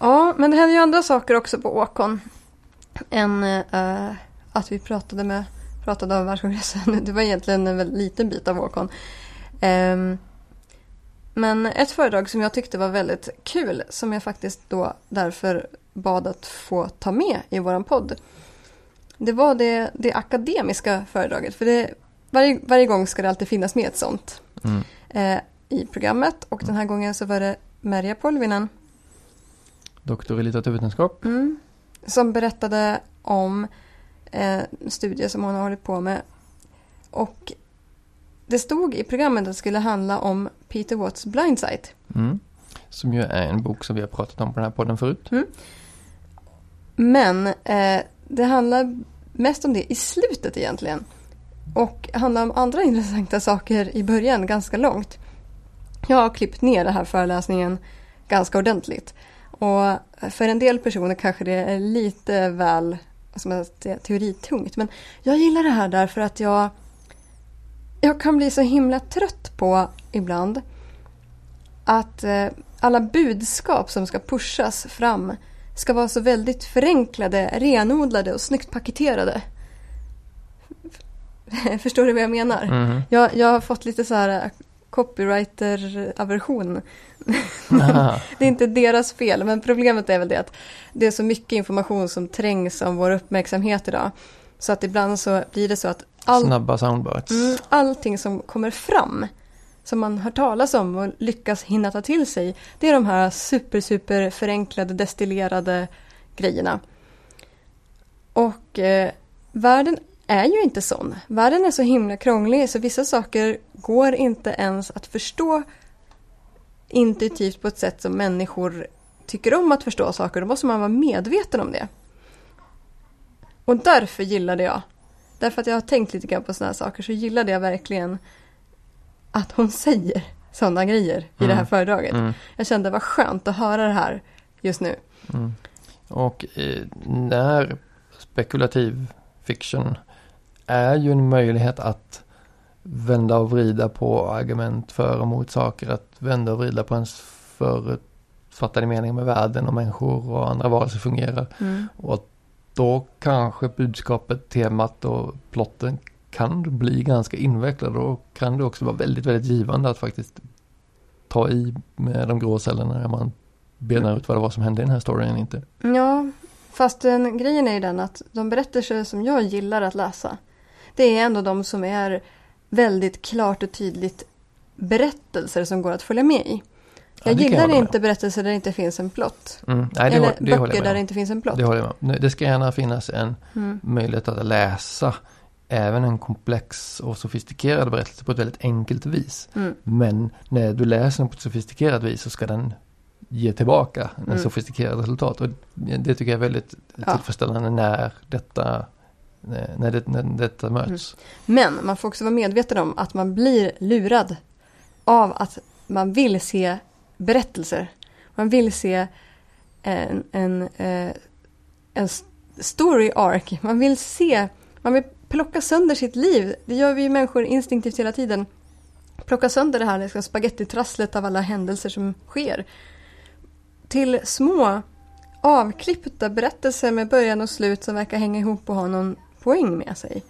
Ja, men det händer ju andra saker också på Åkon. Än eh, att vi pratade med pratade om världskongressen. Det var egentligen en väldigt liten bit av Åkon. Ehm, men ett föredrag som jag tyckte var väldigt kul som jag faktiskt då därför bad att få ta med i våran podd. Det var det, det akademiska föredraget. För det, varje, varje gång ska det alltid finnas med ett sånt Mm. eh, i programmet. Och den här gången så var det Merja Polvinen Doktor i litteraturvetenskap. Mm. Som berättade om eh, studie som hon har hållit på med. Och det stod i programmet att det skulle handla om Peter Watts Blindsight. Mm. Som ju är en bok som vi har pratat om på den här podden förut. Men eh, det handlar mest om det i slutet egentligen. Och handlar om andra intressanta saker i början ganska långt. Jag har klippt ner den här föreläsningen ganska ordentligt. Och för en del personer kanske det är lite väl vad ska man säga, teoritungt. Men jag gillar det här därför att jag, jag kan bli så himla trött på ibland att eh, alla budskap som ska pushas fram ska vara så väldigt förenklade, renodlade och snyggt paketerade. Förstår du vad jag menar? Mhm. Jag, jag har fått lite så här copywriter-aversion. Det är inte deras fel, men problemet är väl det att det är så mycket information som trängs om vår uppmärksamhet idag. Så att ibland så blir det så att all, Snabba soundbites. mm, allting som kommer fram, som man hör talas om och lyckas hinna ta till sig, det är de här super, super förenklade, destillerade grejerna. Och eh, världen är ju inte sån. Världen är så himla krånglig så vissa saker går inte ens att förstå intuitivt på ett sätt som människor tycker om att förstå saker. Då måste man vara medveten om det. Och därför gillade jag, därför att jag har tänkt lite grann på sådana här saker, så gillade jag verkligen att hon säger sådana grejer i det här Mm. föredraget. Mm. Jag kände vad skönt att höra det här just nu. Mm. Och eh, när spekulativ fiction är ju en möjlighet att vända och vrida på argument för och mot saker. Att vända och vrida på ens förutfattade mening med världen och människor och andra varelser fungerar. Mm. Och då kanske budskapet, temat och plotten kan bli ganska invecklad och kan det också vara väldigt, väldigt givande att faktiskt ta i med de grå cellerna när man benar ut vad det var som hände i den här storyn inte. Ja, fast den, grejen är ju den att de berättelser som jag gillar att läsa, det är ändå de som är väldigt klart och tydligt berättelser som går att följa med i. Ja, Jag det jag gillar med inte berättelser där det inte finns en plott. Mm. Nej, det, Eller det håller böcker jag där det inte finns en plott. Det håller jag med om. Det ska gärna finnas en Mm. möjlighet att läsa även en komplex och sofistikerad berättelse på ett väldigt enkelt vis. Mm. Men när du läser den på ett sofistikerat vis så ska den ge tillbaka en Mm. sofistikerad resultat. Och det tycker jag är väldigt Ja. tillfredsställande när detta, Eh, när, det, när detta möts. Mm. Men man får också vara medveten om att man blir lurad av att man vill se berättelser. Man vill se en, en, eh, en story arc. Man vill se, man vill plocka sönder sitt liv. Det gör vi ju människor instinktivt hela tiden. Plocka sönder det här liksom spagettitrasslet av alla händelser som sker. Till små avklippta berättelser med början och slut som verkar hänga ihop och ha någon poäng med sig.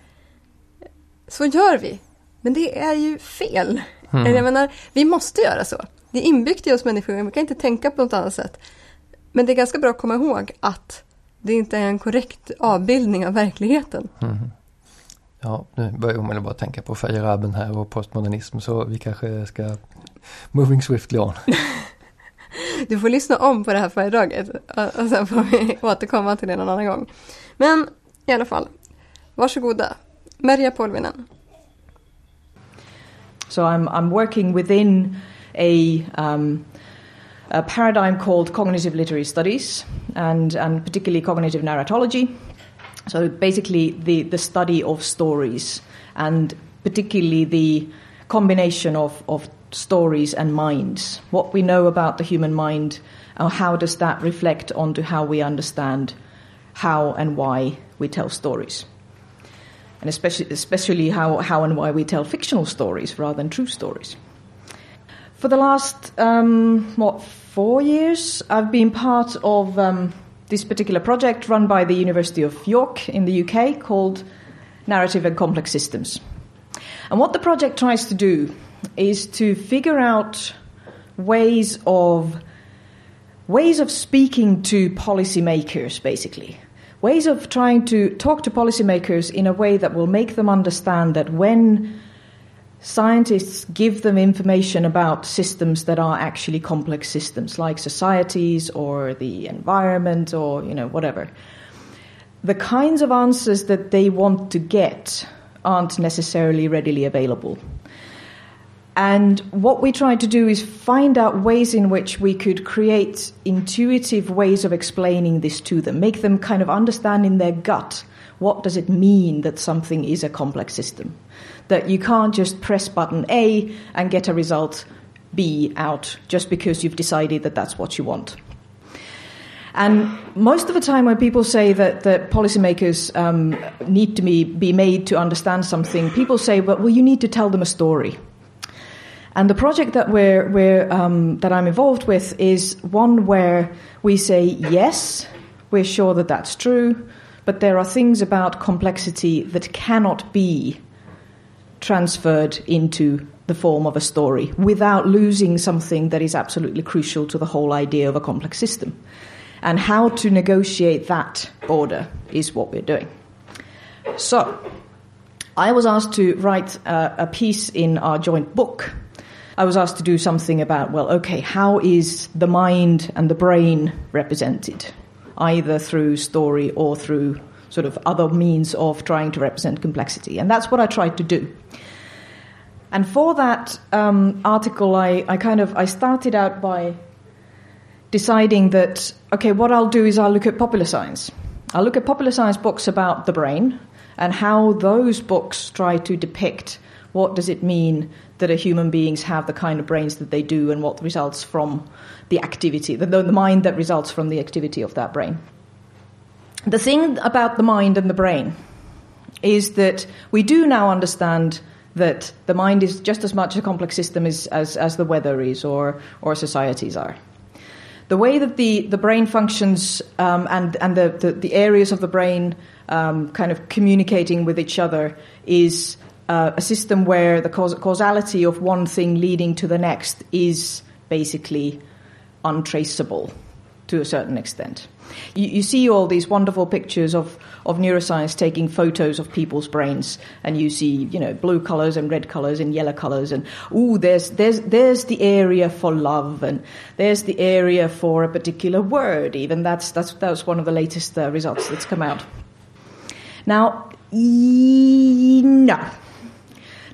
Så gör vi Men det är ju fel. Mm. Jag menar, vi måste göra så. Det är inbyggt i oss människor, vi kan inte tänka på något annat sätt. Men det är ganska bra att komma ihåg att det inte är en korrekt avbildning av verkligheten. Mm. Ja, nu börjar jag omedelbart tänka på Feyerabend här och postmodernism så vi kanske ska moving swiftly on. du får lyssna om på det här föredraget och sen får vi återkomma till det någon annan gång. Men i alla fall, varsågoda. Merja Polvinen. So I'm, I'm working within a, um, a paradigm called cognitive literary studies and, and particularly cognitive narratology. So basically, the, the study of stories and particularly the combination of, of stories and minds. What we know about the human mind, uh, how does that reflect onto how we understand how and why we tell stories? And especially, especially how, how and why we tell fictional stories rather than true stories. For the last, um, what, four years, I've been part of um, this particular project run by the University of York in the UK called Narrative and Complex Systems. And what the project tries to do is to figure out ways of ways of speaking to policymakers basically ways of trying to talk to policymakers in a way that will make them understand that when scientists give them information about systems that are actually complex systems, like societies or the environment or you know whatever. The kinds of answers that they want to get aren't necessarily readily available. And what we tried to do is find out ways in which we could create intuitive ways of explaining this to them, make them kind of understand in their gut what does it mean that something is a complex system that you can't just press button A and get a result B out just because you've decided that that's what you want. And most of the time, when people say that, that policymakers um, need to be, be made to understand something, people say, well, well, you need to tell them a story. And the project that we're, we're um, that I'm involved with is one where we say yes, we're sure that that's true, but there are things about complexity that cannot be transferred into the form of a story without losing something that is absolutely crucial to the whole idea of a complex system. And how to negotiate that border is what we're doing. So, I was asked to write a, a piece in our joint book. I was asked to do something about, well, okay, how is the mind and the brain represented? Either through story or through sort of other means of trying to represent complexity. And that's what I tried to do. And for that um, article, I, I kind of I started out by deciding that okay, what I'll do is I'll look at popular science. I'll look at popular science books about the brain and how those books try to depict what does it mean that human beings have the kind of brains that they do and what results from the activity, the, the mind that results from the activity of that brain. The thing about the mind and the brain is that we do now understand that the mind is just as much a complex system as, as, as the weather is or, or societies are. The way that the, the brain functions um, and, and the, the, the, areas of the brain um, kind of communicating with each other is uh, a system where the caus- causality of one thing leading to the next is basically untraceable to a certain extent. You, you, see all these wonderful pictures of, of neuroscience taking photos of people's brains, and you see, you know, blue colors and red colors and yellow colors, and ooh, there's there's there's the area for love, and there's the area for a particular word. Even that's that's that's one of the latest uh, results that's come out. Now, no,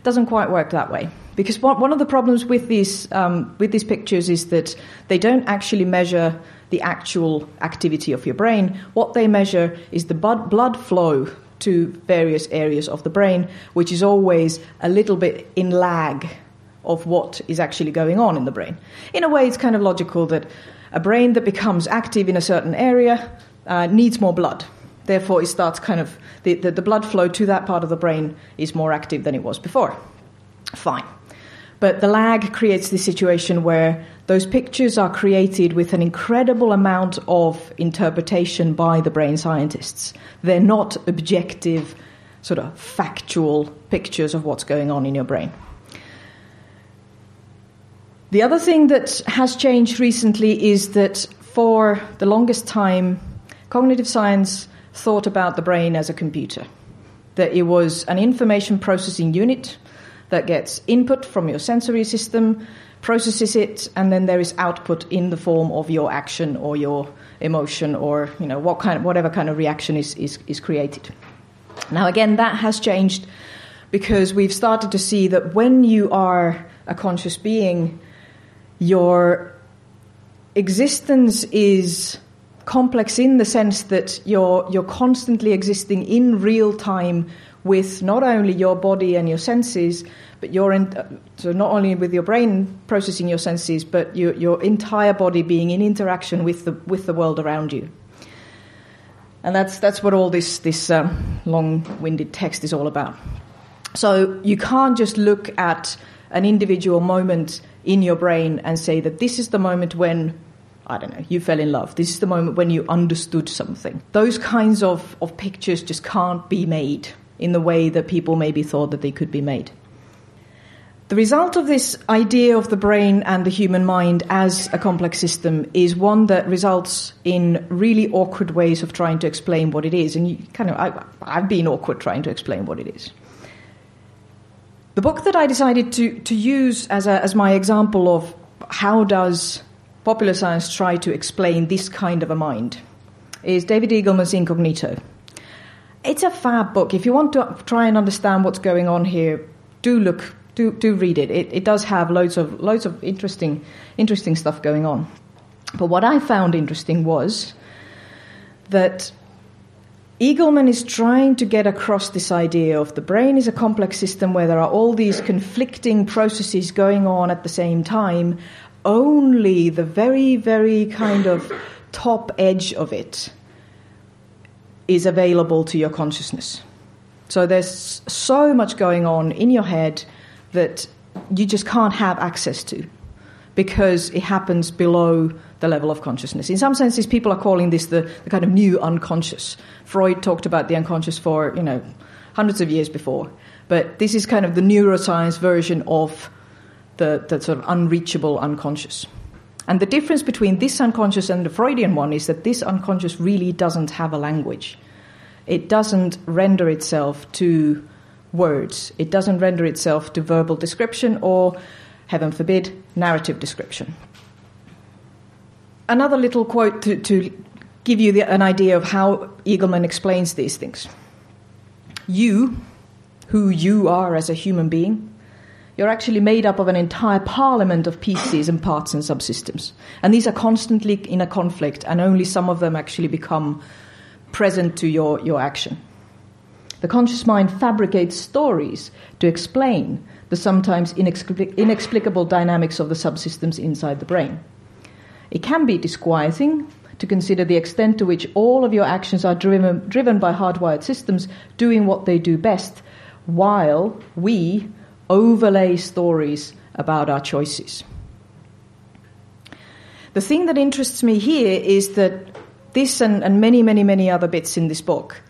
doesn't quite work that way because one of the problems with these um, with these pictures is that they don't actually measure the actual activity of your brain. What they measure is the blood flow to various areas of the brain, which is always a little bit in lag of what is actually going on in the brain. In a way, it's kind of logical that a brain that becomes active in a certain area uh, needs more blood. Therefore, it starts kind of the, the, the blood flow to that part of the brain is more active than it was before. Fine. But the lag creates this situation where those pictures are created with an incredible amount of interpretation by the brain scientists. They're not objective sort of factual pictures of what's going on in your brain. The other thing that has changed recently is that for the longest time, cognitive science thought about the brain as a computer, that it was an information processing unit that gets input from your sensory system, processes it, and then there is output in the form of your action or your emotion or you know what kind of, whatever kind of reaction is, is, is created. Now again, that has changed because we've started to see that when you are a conscious being, your existence is complex in the sense that you're you're constantly existing in real time with not only your body and your senses, but you're in, so not only with your brain processing your senses, but your, your entire body being in interaction with the with the world around you. And that's that's what all this this um, long-winded text is all about. So you can't just look at an individual moment in your brain and say that this is the moment when I don't know, you fell in love. This is the moment when you understood something. Those kinds of, of pictures just can't be made in the way that people maybe thought that they could be made. The result of this idea of the brain and the human mind as a complex system is one that results in really awkward ways of trying to explain what it is. And you kind of, I, I've been awkward trying to explain what it is. The book that I decided to, to use as, a, as my example of how does popular science try to explain this kind of a mind is David Eagleman's Incognito. It's a fab book. If you want to try and understand what's going on here, do look, do, do read it. it. It does have loads of, loads of interesting, interesting stuff going on. But what I found interesting was that Eagleman is trying to get across this idea of the brain is a complex system where there are all these conflicting processes going on at the same time. Only the very, very kind of top edge of it is available to your consciousness. So there's so much going on in your head that you just can't have access to because it happens below the level of consciousness. In some senses, people are calling this the, the kind of new unconscious. Freud talked about the unconscious for, you know, hundreds of years before. But this is kind of the neuroscience version of the, the sort of unreachable unconscious. And the difference between this unconscious and the Freudian one is that this unconscious really doesn't have a language. It doesn't render itself to words. It doesn't render itself to verbal description or, heaven forbid, narrative description another little quote to, to give you the, an idea of how Eagleman explains these things. You, who you are as a human being, you're actually made up of an entire parliament of pieces and parts and subsystems. And these are constantly in a conflict, and only some of them actually become present to your, your action. The conscious mind fabricates stories to explain the sometimes inexplicable dynamics of the subsystems inside the brain. It can be disquieting to consider the extent to which all of your actions are driven, driven by hardwired systems doing what they do best, while we overlay stories about our choices. The thing that interests me here is that this and, and many, many, many other bits in this book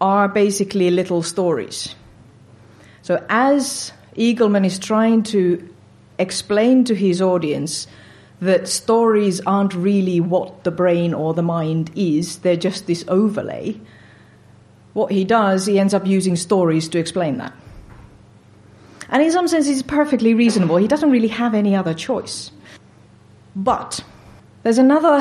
are basically little stories. So, as Eagleman is trying to explain to his audience that stories aren't really what the brain or the mind is, they're just this overlay. What he does, he ends up using stories to explain that. And in some sense, it's perfectly reasonable. He doesn't really have any other choice. But there's another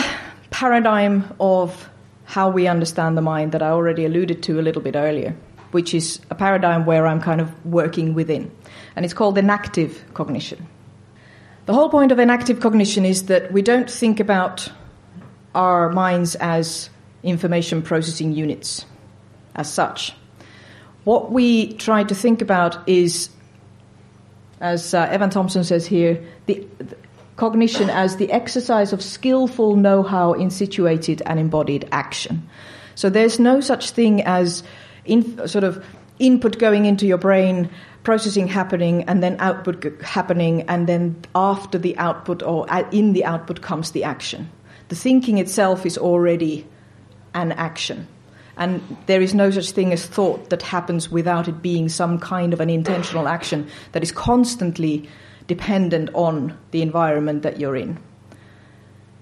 paradigm of how we understand the mind that I already alluded to a little bit earlier, which is a paradigm where I'm kind of working within. And it's called enactive cognition. The whole point of enactive cognition is that we don't think about our minds as information processing units as such. What we try to think about is, as uh, Evan Thompson says here, the, the cognition as the exercise of skillful know how in situated and embodied action. So there's no such thing as in, sort of input going into your brain processing happening and then output happening and then after the output or in the output comes the action the thinking itself is already an action And there is no such thing as thought that happens without it being some kind of an intentional action that is constantly dependent on the environment that you're in.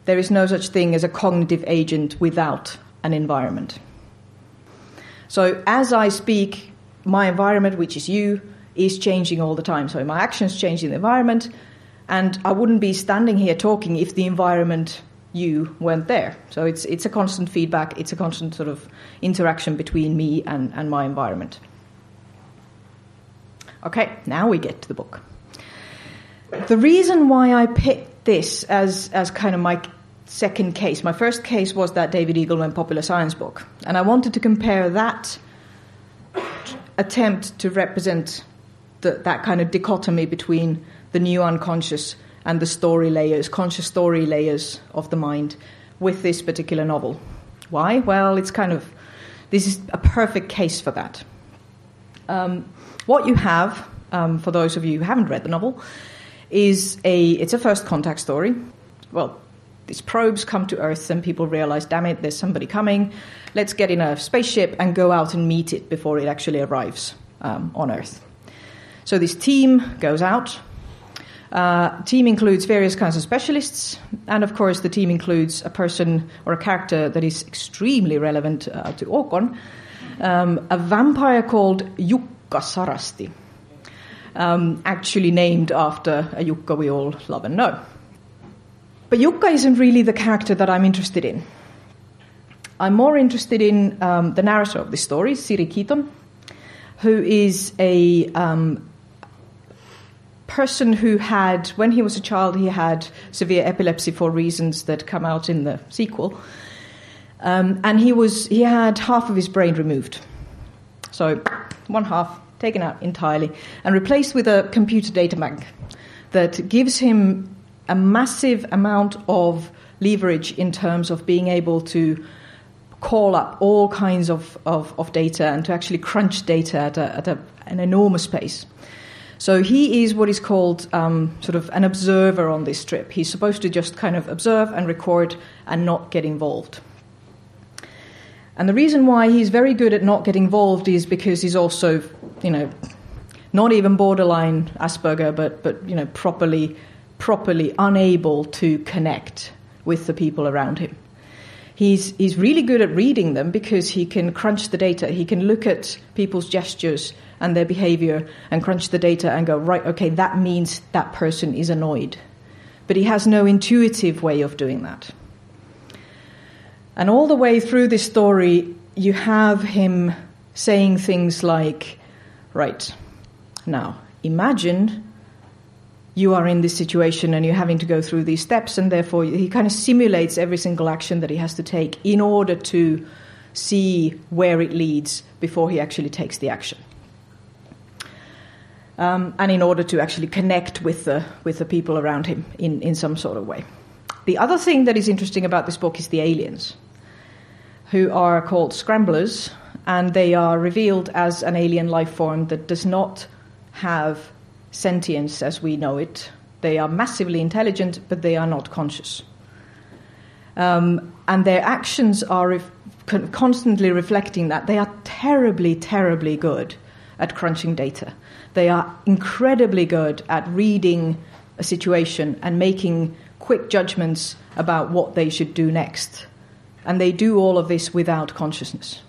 There is no such thing as a cognitive agent without an environment. So, as I speak, my environment, which is you, is changing all the time. So, my actions change in the environment, and I wouldn't be standing here talking if the environment you weren't there. So it's it's a constant feedback, it's a constant sort of interaction between me and, and my environment. Okay, now we get to the book. The reason why I picked this as as kind of my second case, my first case was that David Eagleman popular science book, and I wanted to compare that attempt to represent the, that kind of dichotomy between the new unconscious and the story layers, conscious story layers of the mind with this particular novel. Why? Well, it's kind of, this is a perfect case for that. Um, what you have, um, for those of you who haven't read the novel, is a, it's a first contact story. Well, these probes come to Earth and people realize, damn it, there's somebody coming. Let's get in a spaceship and go out and meet it before it actually arrives um, on Earth. So this team goes out, uh, team includes various kinds of specialists, and of course, the team includes a person or a character that is extremely relevant uh, to Åcon, um, a vampire called Jukka Sarasti, um, actually named after a Jukka we all love and know. But Jukka isn't really the character that I'm interested in. I'm more interested in um, the narrator of the story, Siri Keaton, who is a um, person who had, when he was a child, he had severe epilepsy for reasons that come out in the sequel. Um, and he was he had half of his brain removed, so one half taken out entirely and replaced with a computer data bank that gives him a massive amount of leverage in terms of being able to call up all kinds of, of, of data and to actually crunch data at, a, at a, an enormous pace. So he is what is called um, sort of an observer on this trip. He's supposed to just kind of observe and record and not get involved. And the reason why he's very good at not getting involved is because he's also, you know, not even borderline Asperger, but but you know, properly properly unable to connect with the people around him. He's, he's really good at reading them because he can crunch the data. He can look at people's gestures and their behavior and crunch the data and go, right, okay, that means that person is annoyed. But he has no intuitive way of doing that. And all the way through this story, you have him saying things like, right, now imagine you are in this situation and you're having to go through these steps, and therefore he kind of simulates every single action that he has to take in order to see where it leads before he actually takes the action. Um, and in order to actually connect with the, with the people around him in, in some sort of way. The other thing that is interesting about this book is the aliens, who are called scramblers, and they are revealed as an alien life form that does not have sentience as we know it. They are massively intelligent, but they are not conscious. Um, and their actions are ref- constantly reflecting that. They are terribly, terribly good at crunching data. They are incredibly good at reading a situation and making quick judgments about what they should do next. And they do all of this without consciousness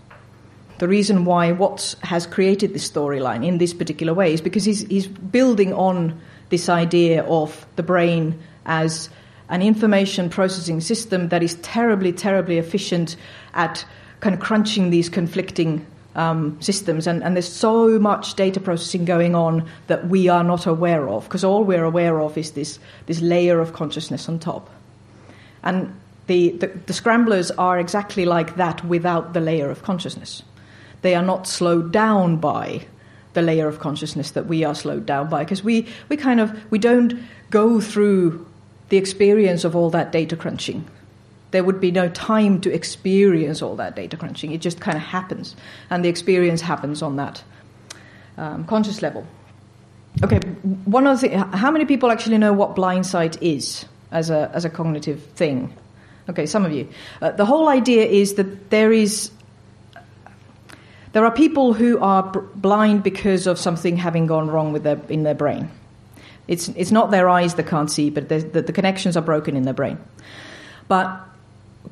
the reason why Watts has created this storyline in this particular way is because he's, he's building on this idea of the brain as an information processing system that is terribly, terribly efficient at kind of crunching these conflicting um, systems. And, and there's so much data processing going on that we are not aware of, because all we're aware of is this, this layer of consciousness on top. And the, the, the scramblers are exactly like that without the layer of consciousness they are not slowed down by the layer of consciousness that we are slowed down by because we, we kind of we don't go through the experience of all that data crunching there would be no time to experience all that data crunching. It just kind of happens. And the experience happens on that um, conscious level. Okay one other thing how many people actually know what blind sight is as a, as a cognitive thing? Okay some of you. Uh, the whole idea is that there is there are people who are b- blind because of something having gone wrong with their, in their brain. It's, it's not their eyes that can't see, but the, the connections are broken in their brain. But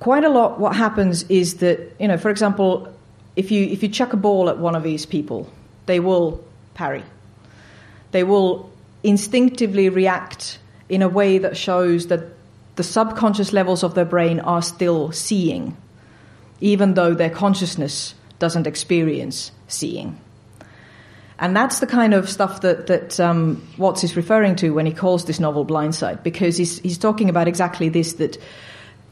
quite a lot, what happens is that, you know, for example, if you, if you chuck a ball at one of these people, they will parry. They will instinctively react in a way that shows that the subconscious levels of their brain are still seeing, even though their consciousness doesn't experience seeing. And that's the kind of stuff that, that um, Watts is referring to when he calls this novel Blindsight, because he's, he's talking about exactly this that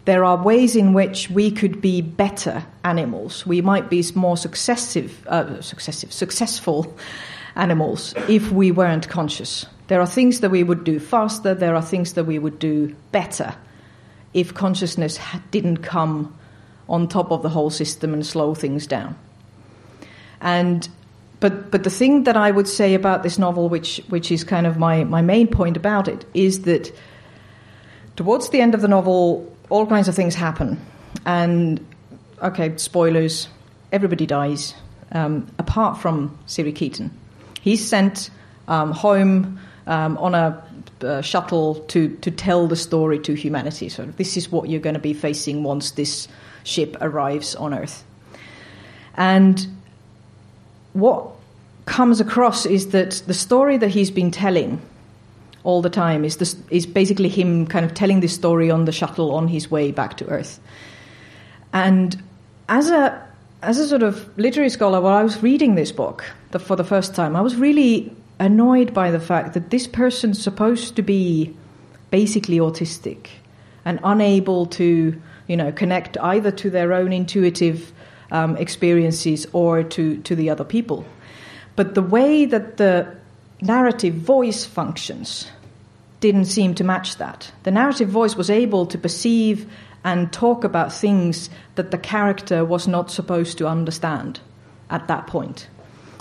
there are ways in which we could be better animals. We might be more successive, uh, successive, successful animals if we weren't conscious. There are things that we would do faster, there are things that we would do better if consciousness didn't come on top of the whole system and slow things down. And but but the thing that I would say about this novel, which which is kind of my, my main point about it, is that towards the end of the novel, all kinds of things happen, and okay, spoilers, everybody dies, um, apart from Siri Keaton. He's sent um, home um, on a uh, shuttle to to tell the story to humanity. So this is what you're going to be facing once this ship arrives on Earth, and what comes across is that the story that he's been telling all the time is this, is basically him kind of telling this story on the shuttle on his way back to Earth. And as a as a sort of literary scholar, while I was reading this book the, for the first time, I was really annoyed by the fact that this person's supposed to be basically autistic and unable to, you know, connect either to their own intuitive um, experiences or to, to the other people. But the way that the narrative voice functions didn't seem to match that. The narrative voice was able to perceive and talk about things that the character was not supposed to understand at that point.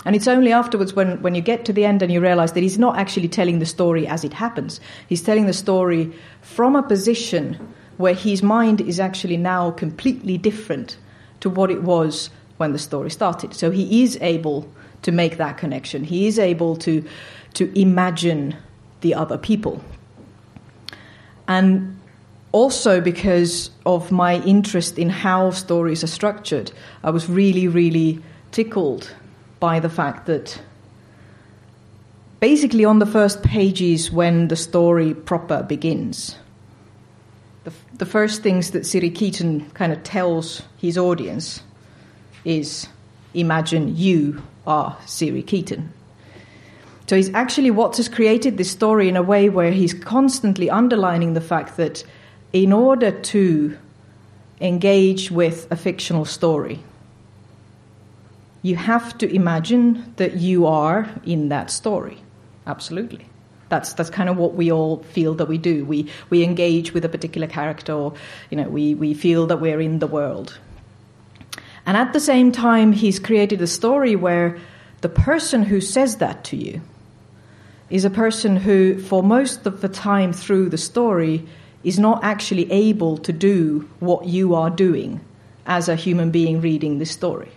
And it's only afterwards when, when you get to the end and you realize that he's not actually telling the story as it happens. He's telling the story from a position where his mind is actually now completely different to what it was when the story started. So he is able to make that connection. He is able to, to imagine the other people. And also because of my interest in how stories are structured, I was really, really tickled by the fact that basically on the first pages when the story proper begins, the, the first things that Siri Keaton kind of tells his audience is imagine you are Siri Keaton. So he's actually what has created this story in a way where he's constantly underlining the fact that in order to engage with a fictional story, you have to imagine that you are in that story. Absolutely. That's, that's kind of what we all feel that we do. We, we engage with a particular character, or, you know, we, we feel that we're in the world. And at the same time, he's created a story where the person who says that to you is a person who, for most of the time through the story, is not actually able to do what you are doing as a human being reading this story.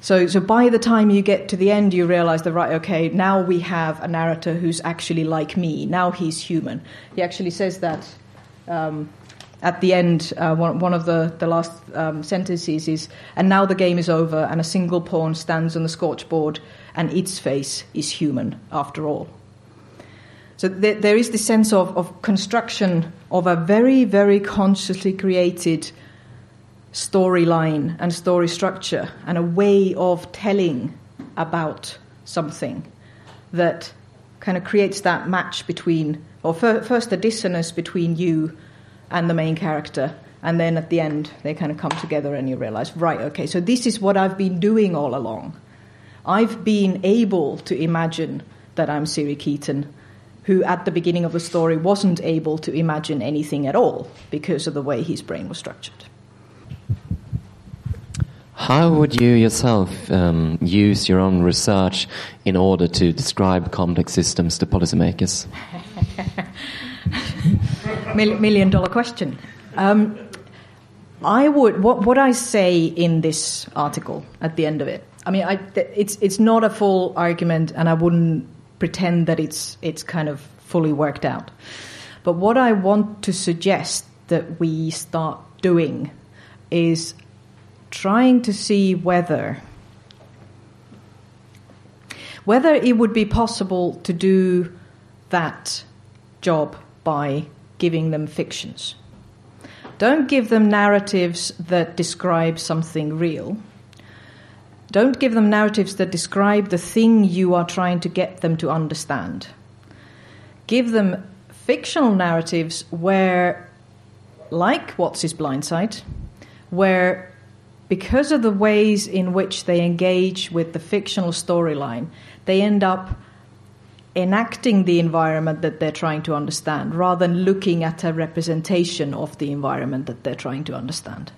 So, so by the time you get to the end, you realize that, right, okay, now we have a narrator who's actually like me. Now he's human. He actually says that um, at the end, uh, one, one, of the, the last um, sentences is, and now the game is over, and a single pawn stands on the scorchboard, and its face is human after all. So there, there is this sense of, of construction of a very, very consciously created storyline and story structure and a way of telling about something that kind of creates that match between, or first the dissonance between you and the main character, and then at the end they kind of come together and you realize, right, okay, so this is what I've been doing all along. I've been able to imagine that I'm Siri Keaton, who at the beginning of the story wasn't able to imagine anything at all because of the way his brain was structured. How would you yourself um, use your own research in order to describe complex systems to policymakers? Million dollar question. Um, I would what what I say in this article at the end of it. I mean, I, it's it's not a full argument, and I wouldn't pretend that it's it's kind of fully worked out. But what I want to suggest that we start doing is trying to see whether whether it would be possible to do that job by giving them fictions. Don't give them narratives that describe something real. Don't give them narratives that describe the thing you are trying to get them to understand. Give them fictional narratives where, like Watts's Blindsight, where because of the ways in which they engage with the fictional storyline, they end up enacting the environment that they're trying to understand rather than looking at a representation of the environment that they're trying to understand.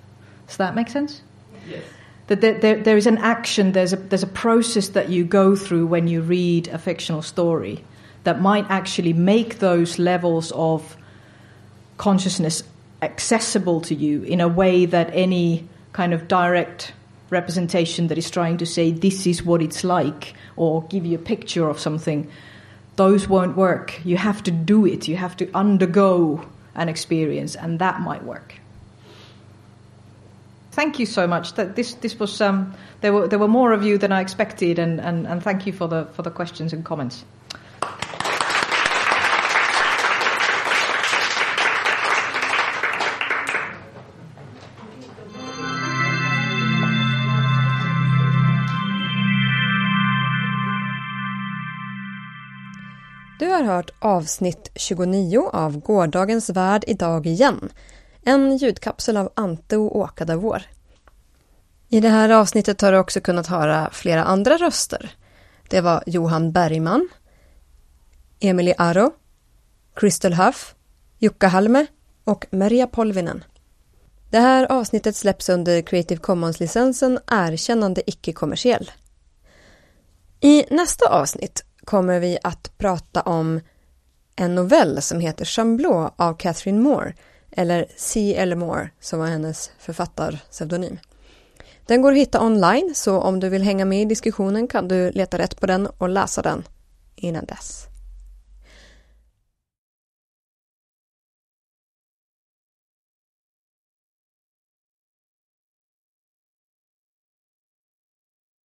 Does that make sense? Yes. That there, there, there is an action, there's a, there's a process that you go through when you read a fictional story that might actually make those levels of consciousness accessible to you in a way that any kind of direct representation that is trying to say this is what it's like or give you a picture of something those won't work. You have to do it, you have to undergo an experience, and that might work. Thank you so much. That this this was um, there were there were more of you than I expected, and, and, and thank you for the for the questions and comments. Har hört avsnitt 29 av Gårdagens värld idag igen. En ljudkapsel av Ante och Åka vår. I det här avsnittet har du också kunnat höra flera andra röster. Det var Johan Bergman, Emily Aro, Crystal Huff, Jukka Halme och Merja Polvinen. Det här avsnittet släpps under Creative Commons-licensen Erkännande icke-kommersiell. I nästa avsnitt kommer vi att prata om en novell som heter Chamblot av Catherine Moore, eller C. Moore som var hennes författarpseudonym. Den går att hitta online, så om du vill hänga med i diskussionen kan du leta rätt på den och läsa den innan dess.